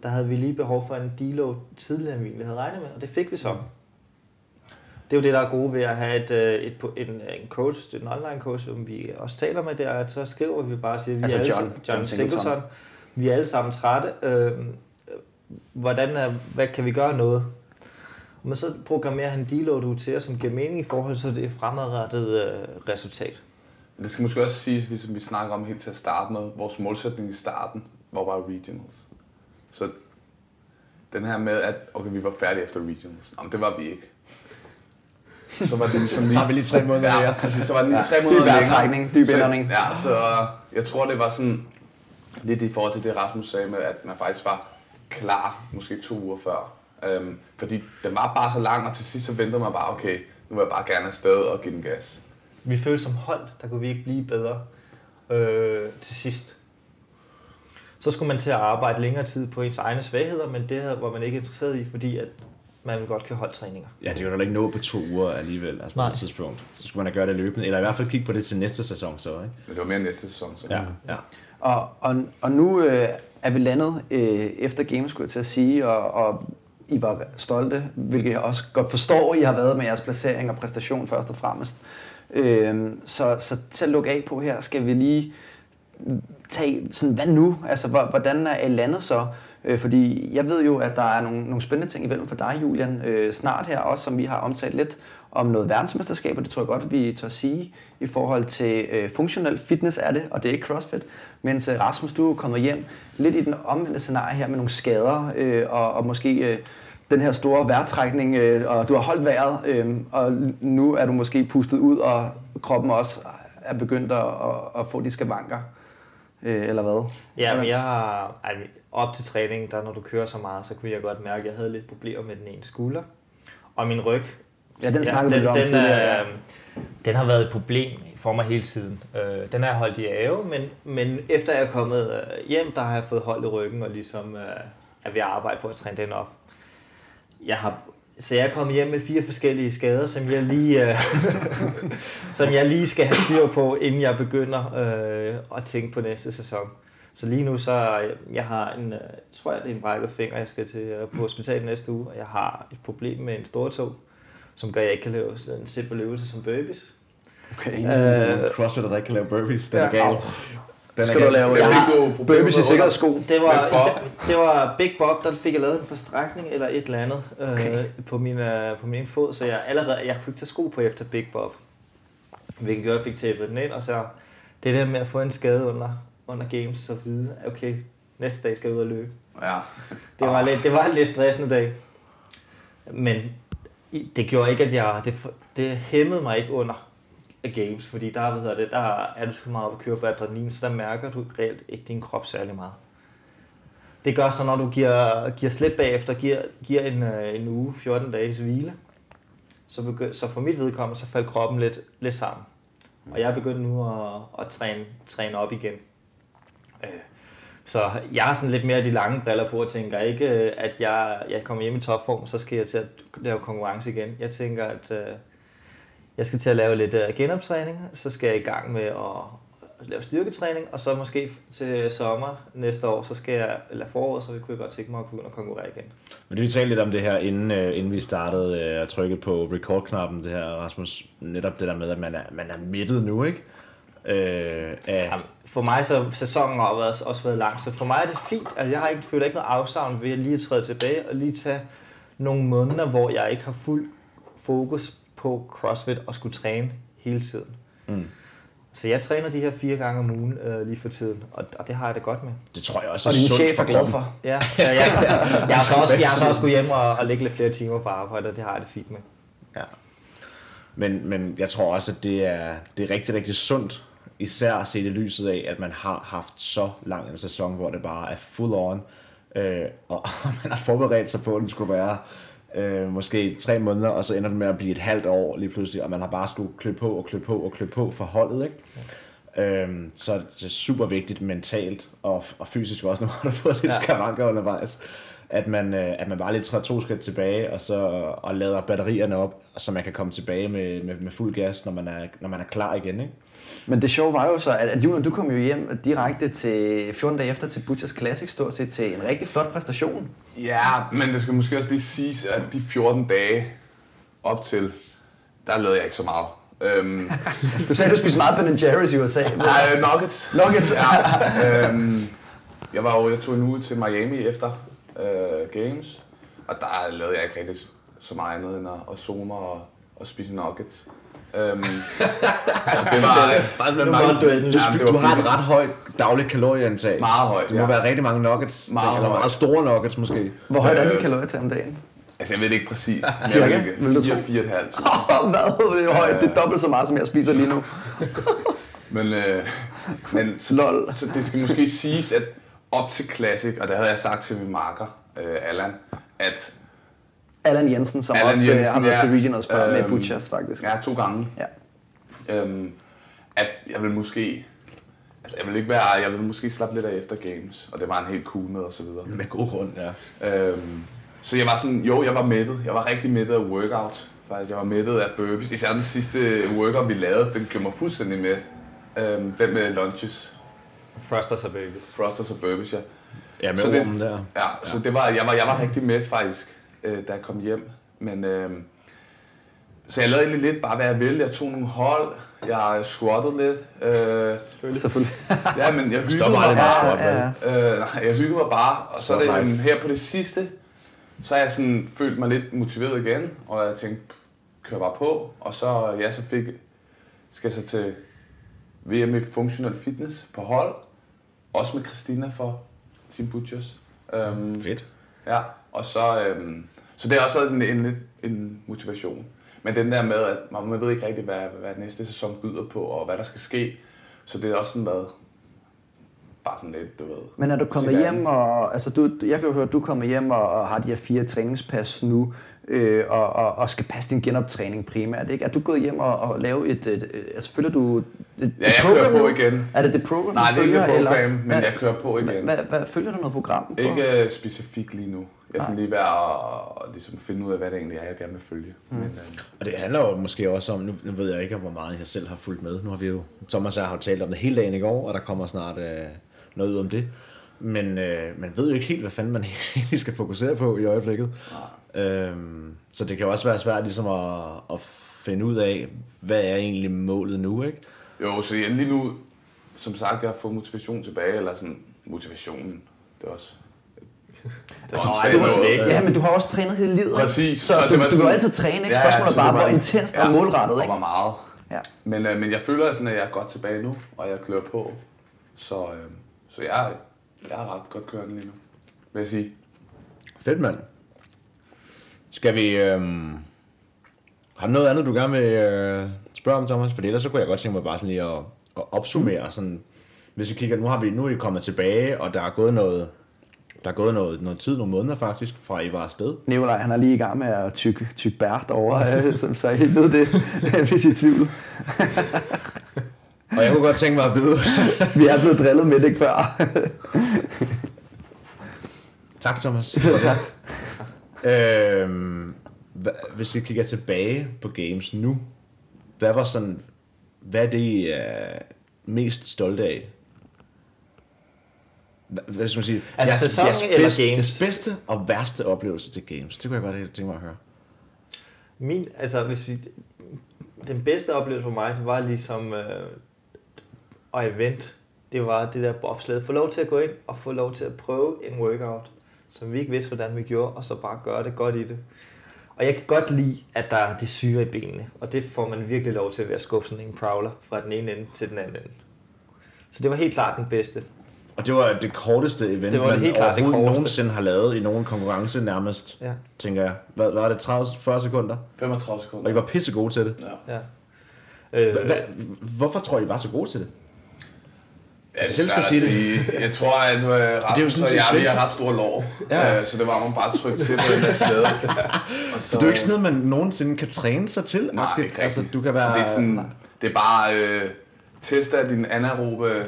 der havde vi lige behov for en deload tidligere, end vi egentlig havde regnet med, og det fik vi så. Det er jo det, der er gode ved at have et, øh, et, et, en, en coach, en online coach, som vi også taler med der, at så skriver vi bare og siger, vi Altså er alle, John- John, John John Singleton. Singleton, vi er alle sammen trætte. Øh, hvordan er, hvad kan vi gøre noget? Men så programmerer han deload ud til os, som giver mening i forhold til det fremadrettede øh, resultat. Det skal måske også siges, ligesom vi snakker om helt til at starte med, vores målsætning i starten var bare regionals. Så den her med, at okay, vi var færdige efter regionals, Jamen, det var vi ikke. Så var det ligesom tager vi lige tre måneder ja, præcis, så var den lige tre Dyb måneder længere. dyb Så- indånding. Ja, så jeg tror, det var sådan lidt i forhold til det, Rasmus sagde med, at man faktisk var klar måske to uger før. Øhm, fordi den var bare så lang, og til sidst så ventede man bare, okay, nu vil jeg bare gerne afsted og give den gas. Vi følte som hold, der kunne vi ikke blive bedre øh, til sidst. Så skulle man til at arbejde længere tid på ens egne svagheder, men det var man ikke interesseret i, fordi at man vil godt kan holde træninger. Ja, det er jo heller ikke nå på to uger alligevel, altså på Nej. et tidspunkt. Så skulle man da gøre det løbende, eller i hvert fald kigge på det til næste sæson så, ikke? Det var mere næste sæson. Så. Ja, ja. Og, og, og nu øh, er vi landet øh, efter Games, skulle jeg til at sige, og, og I var stolte, hvilket jeg også godt forstår, I har været med jeres placering og præstation først og fremmest. Øh, så, så til at lukke af på her, skal vi lige tage sådan, hvad nu? Altså, hvordan er I landet så? Øh, fordi jeg ved jo, at der er nogle, nogle spændende ting imellem for dig, Julian, øh, snart her også, som vi har omtalt lidt om noget verdensmesterskab, og det tror jeg godt, vi tør sige i forhold til øh, funktionel fitness er det, og det er ikke CrossFit. Mens øh, Rasmus, du er kommet hjem lidt i den omvendte scenarie her med nogle skader, øh, og, og måske øh, den her store vejrtrækning, øh, og du har holdt vejret, øh, og nu er du måske pustet ud, og kroppen også er begyndt at, at, at få de skavanker, øh, eller hvad? Ja, men jeg har, ej, op til træningen, der når du kører så meget, så kunne jeg godt mærke, at jeg havde lidt problemer med den ene skulder. Og min ryg. Ja, den snakkede vi den, om den, tidligere, ja. er, den har været et problem for mig hele tiden. Øh, den har jeg holdt i ave, men, men efter jeg er kommet øh, hjem, der har jeg fået hold i ryggen og ligesom øh, er ved at arbejde på at træne den op. Jeg har, så jeg kommet hjem med fire forskellige skader, som jeg lige, øh, som jeg lige skal have styr på, inden jeg begynder øh, at tænke på næste sæson. Så lige nu, så jeg, jeg har en, øh, tror jeg, det er en brækket finger, jeg skal til øh, på hospitalet næste uge, og jeg har et problem med en stortog, som gør, at jeg ikke kan lave en simpel øvelse som burpees. Okay. Øh, Crossfitter, der ikke kan lave burpees, Ja. er gal. Au. Den Skal du lave Jeg fik jo problemer burpees i sikkerhedssko? Det var, det, var Big Bob, der fik jeg lavet en forstrækning eller et eller andet øh, Okay. på, min, øh, på min fod, så jeg allerede jeg kunne ikke tage sko på efter Big Bob. Hvilket gjorde, at jeg fik tapet den ind, og så det der med at få en skade under, under games, så vide, okay, næste dag skal jeg ud og løbe. Ja. Det var, lidt, det var en lidt stressende dag. Men det gjorde ikke, at jeg... Det, det hæmmede mig ikke under games, fordi der, hvad hedder det, der er du sgu meget op at køre på adrenalin, så der mærker du reelt ikke din krop særlig meget. Det gør så, når du giver, giver slip bagefter, giver, giver en, øh, en uge, 14 dages hvile, så, begy- så for mit vedkommende, så faldt kroppen lidt, lidt sammen. Og jeg er begyndt nu at, at træne, træne op igen. Øh, så jeg har sådan lidt mere de lange briller på og tænker ikke, øh, at jeg, jeg kommer hjem i topform, så skal jeg til at lave konkurrence igen. Jeg tænker, at øh, jeg skal til at lave lidt uh, genoptræning, så skal jeg i gang med at lave styrketræning, og så måske til sommer næste år, så skal jeg, eller foråret, så kunne jeg godt tænke mig at begynde at konkurrere igen. Men det vi talte lidt om det her, inden, uh, inden vi startede uh, at trykke på record-knappen, det her, Rasmus, netop det der med, at man er, man er midtet nu, ikke? Uh, af, Jamen, for mig så sæsonen har været, også været lang, så for mig er det fint. Altså, jeg har ikke, føler ikke noget afsavn ved at lige træde tilbage og lige tage nogle måneder, hvor jeg ikke har fuld fokus på CrossFit og skulle træne hele tiden. Mm. Så jeg træner de her fire gange om ugen øh, lige for tiden, og, og det har jeg det godt med. det tror jeg også Og din sundt chef for er glad kroppen. for. Ja, ja, ja. Jeg har så også, jeg har så også gået hjem og, og lægge lidt flere timer på arbejde, og det har jeg det fint med. Ja. Men, men jeg tror også, at det er, det er rigtig, rigtig sundt, især set i lyset af, at man har haft så lang en sæson, hvor det bare er full on, øh, og man har forberedt sig på, at den skulle være øh, måske tre måneder, og så ender den med at blive et halvt år lige pludselig, og man har bare skulle klø på og klø på og klø på for holdet, ikke? Øhm, så det er super vigtigt mentalt og, og fysisk også, når man har fået lidt ja. skavanker undervejs, at man, øh, at man bare lige træder to skridt tilbage, og så og lader batterierne op, så man kan komme tilbage med, med, med fuld gas, når man er, når man er klar igen. Ikke? Men det sjove var jo så, at, at Julian, du kom jo hjem direkte til 14 dage efter til Butchers Classic, stort set til en rigtig flot præstation. Ja, men det skal måske også lige siges, at de 14 dage op til, der lavede jeg ikke så meget. Øhm, Du sagde, du spiste meget Ben Jerry's i USA. nej, nuggets. Nuggets. Ja, øhm, jeg var jo, jeg tog en uge til Miami efter øh, Games, og der lavede jeg ikke rigtig så meget andet end at, at zoome mig og, og spise nuggets. Øhm, altså det var, Du, var du- du, du, det var du har et ret højt dagligt kalorieindtag. Meget højt, Det må ja. være rigtig mange nuggets, Meget eller højt. meget store nuggets måske. Hvor højt er Øh, din kalorier til om dagen? altså jeg ved det ikke præcis, men Cirka, jeg vil ikke, tro? 4, 4,5. Åh, hvad? Det er højt. Det er dobbelt så meget, som jeg spiser lige nu. Men, øh, men så, Lol. så det skal måske siges, at op til Classic, og det havde jeg sagt til min marker, øh, Allan, at Allan Jensen, som Allan også Jensen, Jensen, har været ja. til Regionals før med Øhm, Butchers, faktisk. er to gange, Ja. øhm, at jeg vil måske, altså jeg vil ikke være, jeg vil måske slappe lidt af efter games, og det var en helt cool med og så videre. Med god grund, ja. Øhm, så jeg var sådan, jo, jeg var mættet. Jeg var rigtig mættet af workout. Faktisk, jeg var mættet af burpees. Især den sidste workout, vi lavede, den gjorde mig fuldstændig med. Øhm, den med lunches, Thrusters og babies. thrusters og burpees, ja. Ja, med Så det- der. Ja, ja. så det var, jeg, var, jeg var rigtig med faktisk, øh, da jeg kom hjem. Men, øh, så jeg lavede egentlig lidt bare, hvad jeg ville. Jeg tog nogle hold, jeg squattede lidt. Øh, Selvfølgelig. ja, men jeg hyggede mig bare. squatte, vel? Øh, nej, jeg hyggede mig bare, og så er det jamen, her på det sidste, så har jeg sådan følt mig lidt motiveret igen, og jeg tænkte, kør bare på, og så, ja, så fik, skal jeg så til VM i Functional Fitness på hold, også med Christina for Team Butchers. Um, Fedt. Ja, og så, øhm, så det har også været sådan en, en, en motivation. Men den der med, at man, man ved ikke rigtig, hvad, hvad næste sæson byder på, og hvad der skal ske. Så det er også sådan været bare sådan lidt, du ved. Men er du kommet hjem, og altså du, jeg kan jo høre, at du er kommet hjem og, og har de her fire træningspas nu, øh, og, og, og skal passe din genoptræning primært, ikke? Er du gået hjem og, og lavet et, et, et altså følger du et, Ja, jeg program kører på igen. Er det det program, Nej, det er ikke et program, men hvad- jeg kører på igen. Hvad, hvad, hvad, følger du noget program? På? Ikke øh, specifikt lige nu. Jeg er sådan lige ved at, ligesom finde ud af, hvad det egentlig er, jeg gerne vil følge. Mm. Men, øh, Og det handler jo måske også om, nu, nu ved jeg ikke, hvor meget jeg selv har fulgt med. Nu har vi jo, Thomas og jeg har talt om det hele dagen i går, og der kommer snart øh, noget ud om det. Men øh, man ved jo ikke helt, hvad fanden man egentlig skal fokusere på i øjeblikket. Øhm, så det kan også være svært ligesom at, at finde ud af, hvad er egentlig målet nu, ikke? jo, så jeg, lige nu, som sagt, jeg har fået motivation tilbage, eller sådan, motivationen, det er også... Det er var det ikke. Ja, men du har også trænet hele livet. Præcis. Så, så du, det var du kan jo altid træne, ikke? Spørgsmålet er så bare, hvor intenst og målrettet, Og ikke? hvor meget. Ja. Men, øh, men jeg føler sådan, at jeg er godt tilbage nu, og jeg klør på. Så, øh, så jeg, er- jeg er ret godt kørende lige nu, vil jeg sige. Fedt, mand. Skal vi... Øhm, har du noget andet, du gerne vil øh, spørge om, Thomas? For ellers så kunne jeg godt tænke mig bare sådan lige at, at opsummere. Sådan, hvis vi kigger, nu har vi nu er I kommet tilbage, og der er gået noget, der er gået noget, noget tid, nogle måneder faktisk, fra I var afsted. Nikolaj, han er lige i gang med at tykke tyk bær derovre, øh, så, så I ved det, hvis I er tvivl. Og jeg kunne godt tænke mig at vide... Vi er blevet drillet med det ikke før. tak, Thomas. Øhm, hva- hvis vi kigger tilbage på games nu, hvad var sådan, hvad er det, I er mest stolte af? Hvad- skal man sige? Altså sæson eller bedste, games? Jeres bedste og værste oplevelse til games. Det kunne jeg godt tænke mig at høre. Min, altså hvis vi, den bedste oplevelse for mig, det var ligesom øh, og event. Det var det der bobsled. Få lov til at gå ind og få lov til at prøve en workout, som vi ikke vidste, hvordan vi gjorde, og så bare gøre det godt i det. Og jeg kan godt lide, at der er det syre i benene, og det får man virkelig lov til ved at skubbe sådan en prowler fra den ene ende til den anden ende. Så det var helt klart den bedste. Og det var det korteste event, Det var man helt klart det overhovedet korteste. nogensinde har lavet i nogen konkurrence nærmest, Ja. tænker jeg. Hvad var det, 30-40 sekunder? 35 Og sekunder. I var pisse gode til det. Ja. ja. Øh, hva, hvorfor tror I, I var så gode til det? Ja, det er selv skal sige sige. Jeg tror, at uh, Rasmus sådan og jeg, vi har ret store lår. Ja. Ja. så det var man bare trykke til på den der slæde. Så, Det er jo ikke sådan noget, man nogensinde kan træne sig til. Nej, agtigt. ikke altså, du kan være... Så det er, sådan, det er bare øh, teste af din anaerobe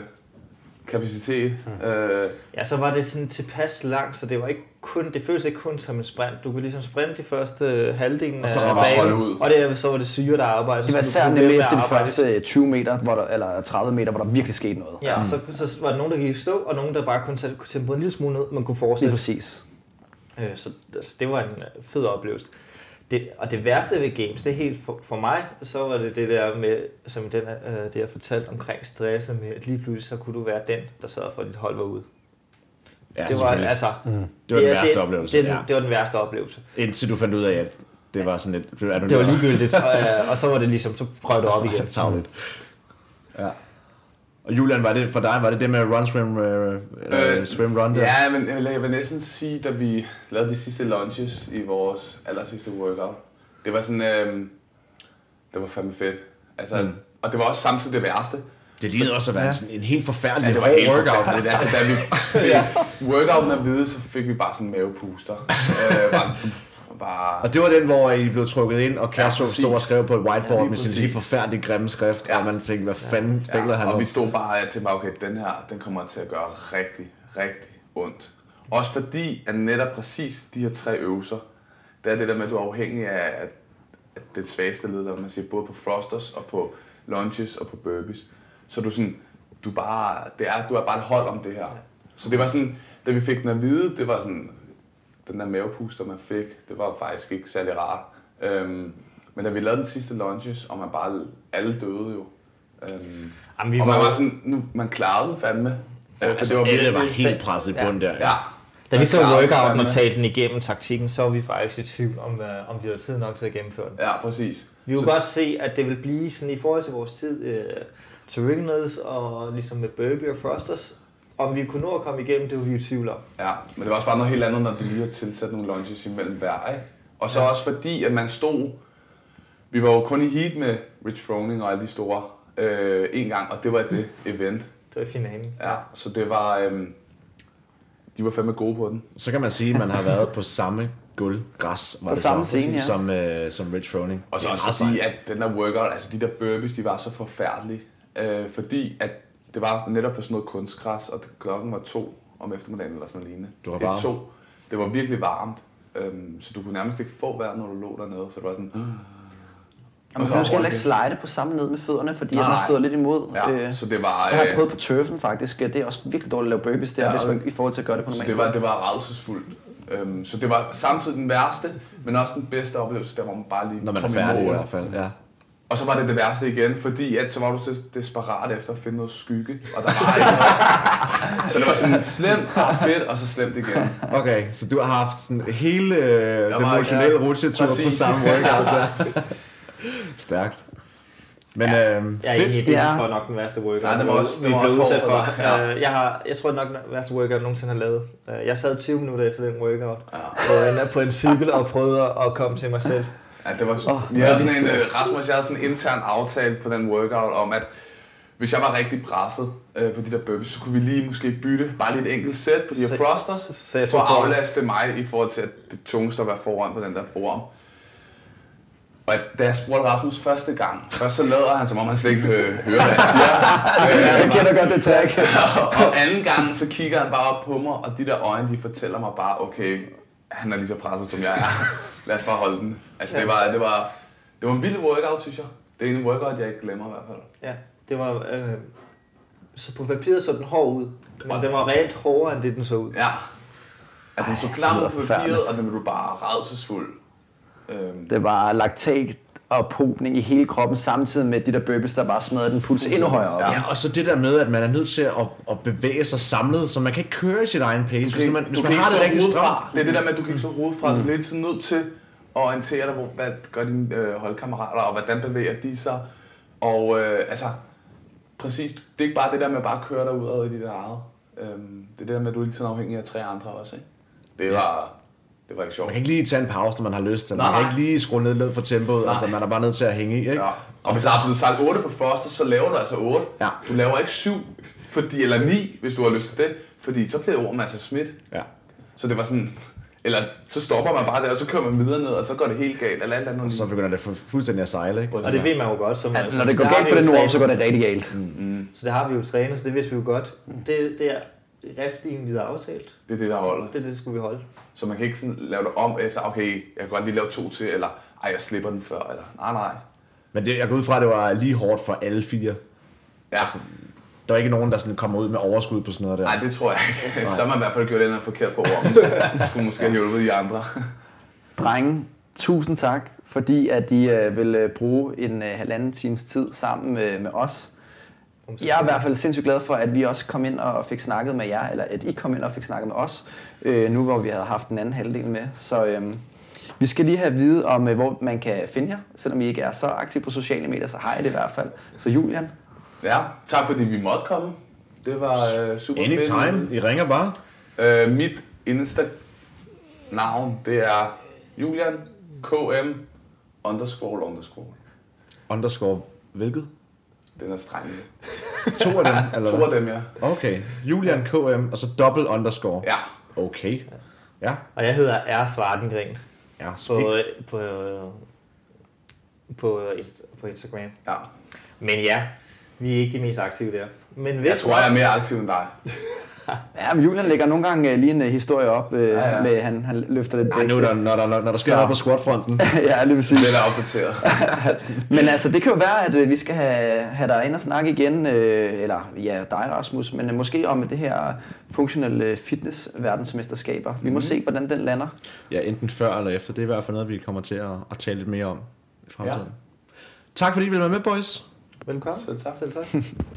kapacitet. Mm. Øh, Ja, så var det sådan tilpas langt, så det var ikke kun, det føles ikke kun som en sprint. Du kunne ligesom sprinte de første halvdelen Og så af banen, ud. og det, så var det syre, der arbejdede. Det var især blive nemlig efter de første 20 meter, hvor der, eller 30 meter, hvor der virkelig skete noget. Ja, og så, så var der nogen, der gik i stå, og nogen, der bare kunne tage tempoet en lille smule ned, man kunne Lige fortsætte. præcis. Øh, så altså, det var en øh, fed oplevelse. Det, og det værste ved games, det er helt for, for mig, så var det det der med, som den, øh, det jeg fortalte omkring stresset med, at lige pludselig så kunne du være den, der sørgede for, at dit hold var ude. Ja, det var altså, det var den værste det, oplevelse. Det, ja. det var den værste oplevelse. Indtil du fandt ud af, at det var sådan lidt... Er du Det var ligegyldigt, og, øh, og så var det ligesom, så prøvede du op igen. Tavligt. Ja. Og Julian, var det for dig, var det det med run, swim, øh, Øh, swim, run der? ja, men jeg vil, næsten sige, da vi lavede de sidste lunges i vores aller sidste workout, det var sådan, øh, det var fandme fedt. Altså, Mm. mm. Og det var også samtidig det værste. Det lignede også at være Ja. ja. sådan en helt forfærdelig Ja, det var helt workout. forfærdeligt. Altså, da vi fik workouten at vide, så fik vi bare sådan en mavepuster. øh, bare, bare, Og det var den, hvor I blev trukket ind, og Castro Ja, ja, stod og skrev på et whiteboard Ja, ja, med sin helt forfærdelige grimme skrift, ja. Ja. og man tænkte, hvad fanden ja, han Ja, og nu? vi stod bare til mig, okay, den her, den kommer til at gøre rigtig, rigtig ondt. Også fordi, at netop præcis de her tre øvelser, det er det der med, at du er afhængig af, at det svageste led, man siger, både på thrusters og på lunges og på burpees. Så du sådan, du bare, det er, du er bare et hold om det her. Så det var sådan, da vi fik den at vide, det var sådan, den der mavepuster, man fik, det var faktisk ikke særlig rart. Øhm, men da vi lavede den sidste lunges, og man bare, alle døde jo. Øhm, Jamen, vi og man var- var sådan, nu, man klarede den fandme. Ja, Øh, for altså, alle var helt presset i Ja. bund der. Ja. Da vi så workouten og talte den igennem taktikken, så var vi faktisk i tvivl om, øh, om vi havde tid nok til at gennemføre den. Ja, præcis. Vi kunne Så- godt se, at det vil blive sådan i forhold til vores tid øh, til Rignals og ligesom med Burby og Frosters. Om vi kunne nå at komme igennem, det var vi i tvivl om. Ja, men det var også bare noget helt andet, når du lige har tilsat nogle lunges imellem hver, ikke? Og så Ja. også fordi, at man stod... Vi var jo kun i heat med Rich Froning og alle de store øh, en gang, og det var det event. Det var i finalen. Ja, så det var... Øhm, de var fandme gode på den. Så kan man sige, at man har været på samme gulv, græs, var På det samme så, scene, ja. som, øh, som Rich Froning. Og så Det også sejt. at den der workout, altså de der burpees, de var så forfærdelige. Øh, fordi at det var netop på sådan noget kunstgræs, og klokken var to om eftermiddagen eller sådan noget lignende. Du var Det er varm. To. Det var virkelig varmt. Øhm, så du kunne nærmest ikke få vejr, når du lå dernede. Så det var sådan... Og man kan måske heller ikke slide på samme ned med fødderne, fordi Nej, man stod lidt imod. Ja, Øh, så det var... Jeg har øh, prøvet på turfen faktisk. Det er også virkelig dårligt at lave burpees der, Ja, hvis man, i forhold til at gøre det på Så normalt. det var, det var rædselsfuldt. Øhm, så det var samtidig den værste, men også den bedste oplevelse, der hvor man bare lige Når man er færdig i hvert fald, ja. Og så var det det værste igen, fordi at så var du så desperat efter at finde noget skygge, og der var ikke noget. Så det var sådan slemt og fedt, og så slemt igen. Okay, så du har haft sådan hele øh, den emotionelle ja, rutsjetur på samme workout der. Stærkt. Men ja, øh, Jeg er fedt. enig, Det det er- var nok den værste workout, Nej, det var også- vi blev udsat for. for ja. Jeg, har, jeg tror nok, den værste workout, jeg nogensinde har lavet. Øh, Jeg sad 20 minutter efter den workout, Ja. og endte på en cykel og prøvede at komme til mig selv. Ja, det var, oh, vi havde sådan en, øh, Rasmus, jeg havde sådan en intern aftale på den workout om, at hvis jeg var rigtig presset øh, på de der burpees, så kunne vi lige måske bytte bare lige et enkelt sæt på de her thrusters, så jeg for at aflaste mig i forhold til, at det tungeste at være foran på den der orm. Og da jeg spurgte Rasmus første gang, først så lader han, som om han slet ikke øh, hører, hvad jeg siger. Øh, jeg kender godt det trick. og anden gang, så kigger han bare op på mig, og de der øjne, de fortæller mig bare, okay, han er lige så presset, som jeg er. Lad os bare holde den. Altså, det var, det var, det var en vild workout, synes jeg. Det er en workout, jeg ikke glemmer i hvert fald. Ja, det var... Øh, så på papiret så den hård ud, men den var reelt hårdere, end det den så ud. Ja. Altså, den så klam ud på papiret, og den blev bare redselsfuld. Øhm, Det var laktat og popning i hele kroppen, samtidig med de der burpees, der bare smadrede den puls endnu højere op. Ja. Ja, og så det der med, at man er nødt til at, at bevæge sig samlet, så man kan ikke køre i sit egen pace. Hvis man, hvis man har det rigtig stramt. Det er det der med, at du kan ikke slå hovedet fra. Du bliver hele tiden nødt til at orientere dig, hvor, hvad gør dine øh, holdkammerater, og hvordan bevæger de sig. Og øh, altså, præcis, det er ikke bare det der med at bare køre dig ud i dit eget. Øhm, det er det der med, at du er tiden afhængig af tre andre også, ikke? Det var, det var ikke sjovt. Man kan ikke lige tage en pause, når man har lyst til. Man Nej, kan nej. ikke lige skrue ned lidt for tempoet. Nej. Altså, man er bare nødt til at hænge i, ikke? Ja. Og hvis der er blevet sagt 8 på første, så laver du altså 8. Ja. Du laver ikke 7, fordi, eller 9, hvis du har lyst til det. Fordi så bliver ordet altså smidt. Ja. Så det var sådan, eller så stopper man bare der, og så kører man videre ned, og så går det helt galt, eller alt andet. Så begynder det fu- fuldstændig at sejle, ikke? Og det ved man jo godt. Som, At når det går der galt på den ord, trænet. så går det rigtig galt. Så det har vi jo trænet, så det vidste vi jo godt. Det, det er riftstigen, vi har aftalt. Det er det, der holder. Det er det, det skulle vi holde. Så man kan ikke sådan lave det om efter, okay, jeg kan godt lige lave to til, eller ej, jeg slipper den før, eller nej, nej. Men det, jeg går ud fra, at det var lige hårdt for alle fire. Ja, Der var ikke nogen, der sådan kommer ud med overskud på sådan noget der. nej, det tror jeg ikke. Så har man i hvert fald gjort den forkert på ordet. Skulle måske have hjulpet de andre. Drenge, tusind tak, fordi at I øh, vil øh, bruge en øh, halvanden times tid sammen med, med os. Jeg er i hvert fald sindssygt glad for, at vi også kom ind og fik snakket med jer, eller at I kom ind og fik snakket med os, øh, nu hvor vi havde haft den anden halvdel med. Så øh, vi skal lige have at vide om, øh, hvor man kan finde jer, selvom I ikke er så aktive på sociale medier, så har I det i hvert fald. Så Julian, Ja, tak fordi vi måtte komme. Det var øh, super fedt. Anytime. I ringer bare. Øh, mit Insta-navn, det er Julian KM underscore underscore. Underscore hvilket? Den er streng. To af dem, eller To af dem, ja. Okay. Julian KM, og så dobbelt underscore. Ja, Okay. Ja. Og jeg hedder R. Svartengren Ja, på, så på, på, Inst- på Instagram. ja. Men ja, vi er ikke de mest aktive der. Men hvis Jeg tror, jeg er mere aktiv end dig. ja, men Julian lægger nogle gange øh, lige en øh, historie op, øh, Ja, ja. med han, han løfter lidt Ej, nu er der, når, der, når der sker noget på squatfronten. ja, lige præcis. Er opdateret. Men altså, det kan jo være, at øh, vi skal have, have dig ind og snakke igen, øh, eller ja, dig Rasmus, men øh, måske om det her funktionelle fitness verdensmesterskaber. Vi må se, hvordan den lander. Ja, enten før eller efter. Det er i hvert fald noget, vi kommer til at, at tale lidt mere om i fremtiden. Tak fordi I ville være med, boys. Velkommen. Selv tak. Selv tak.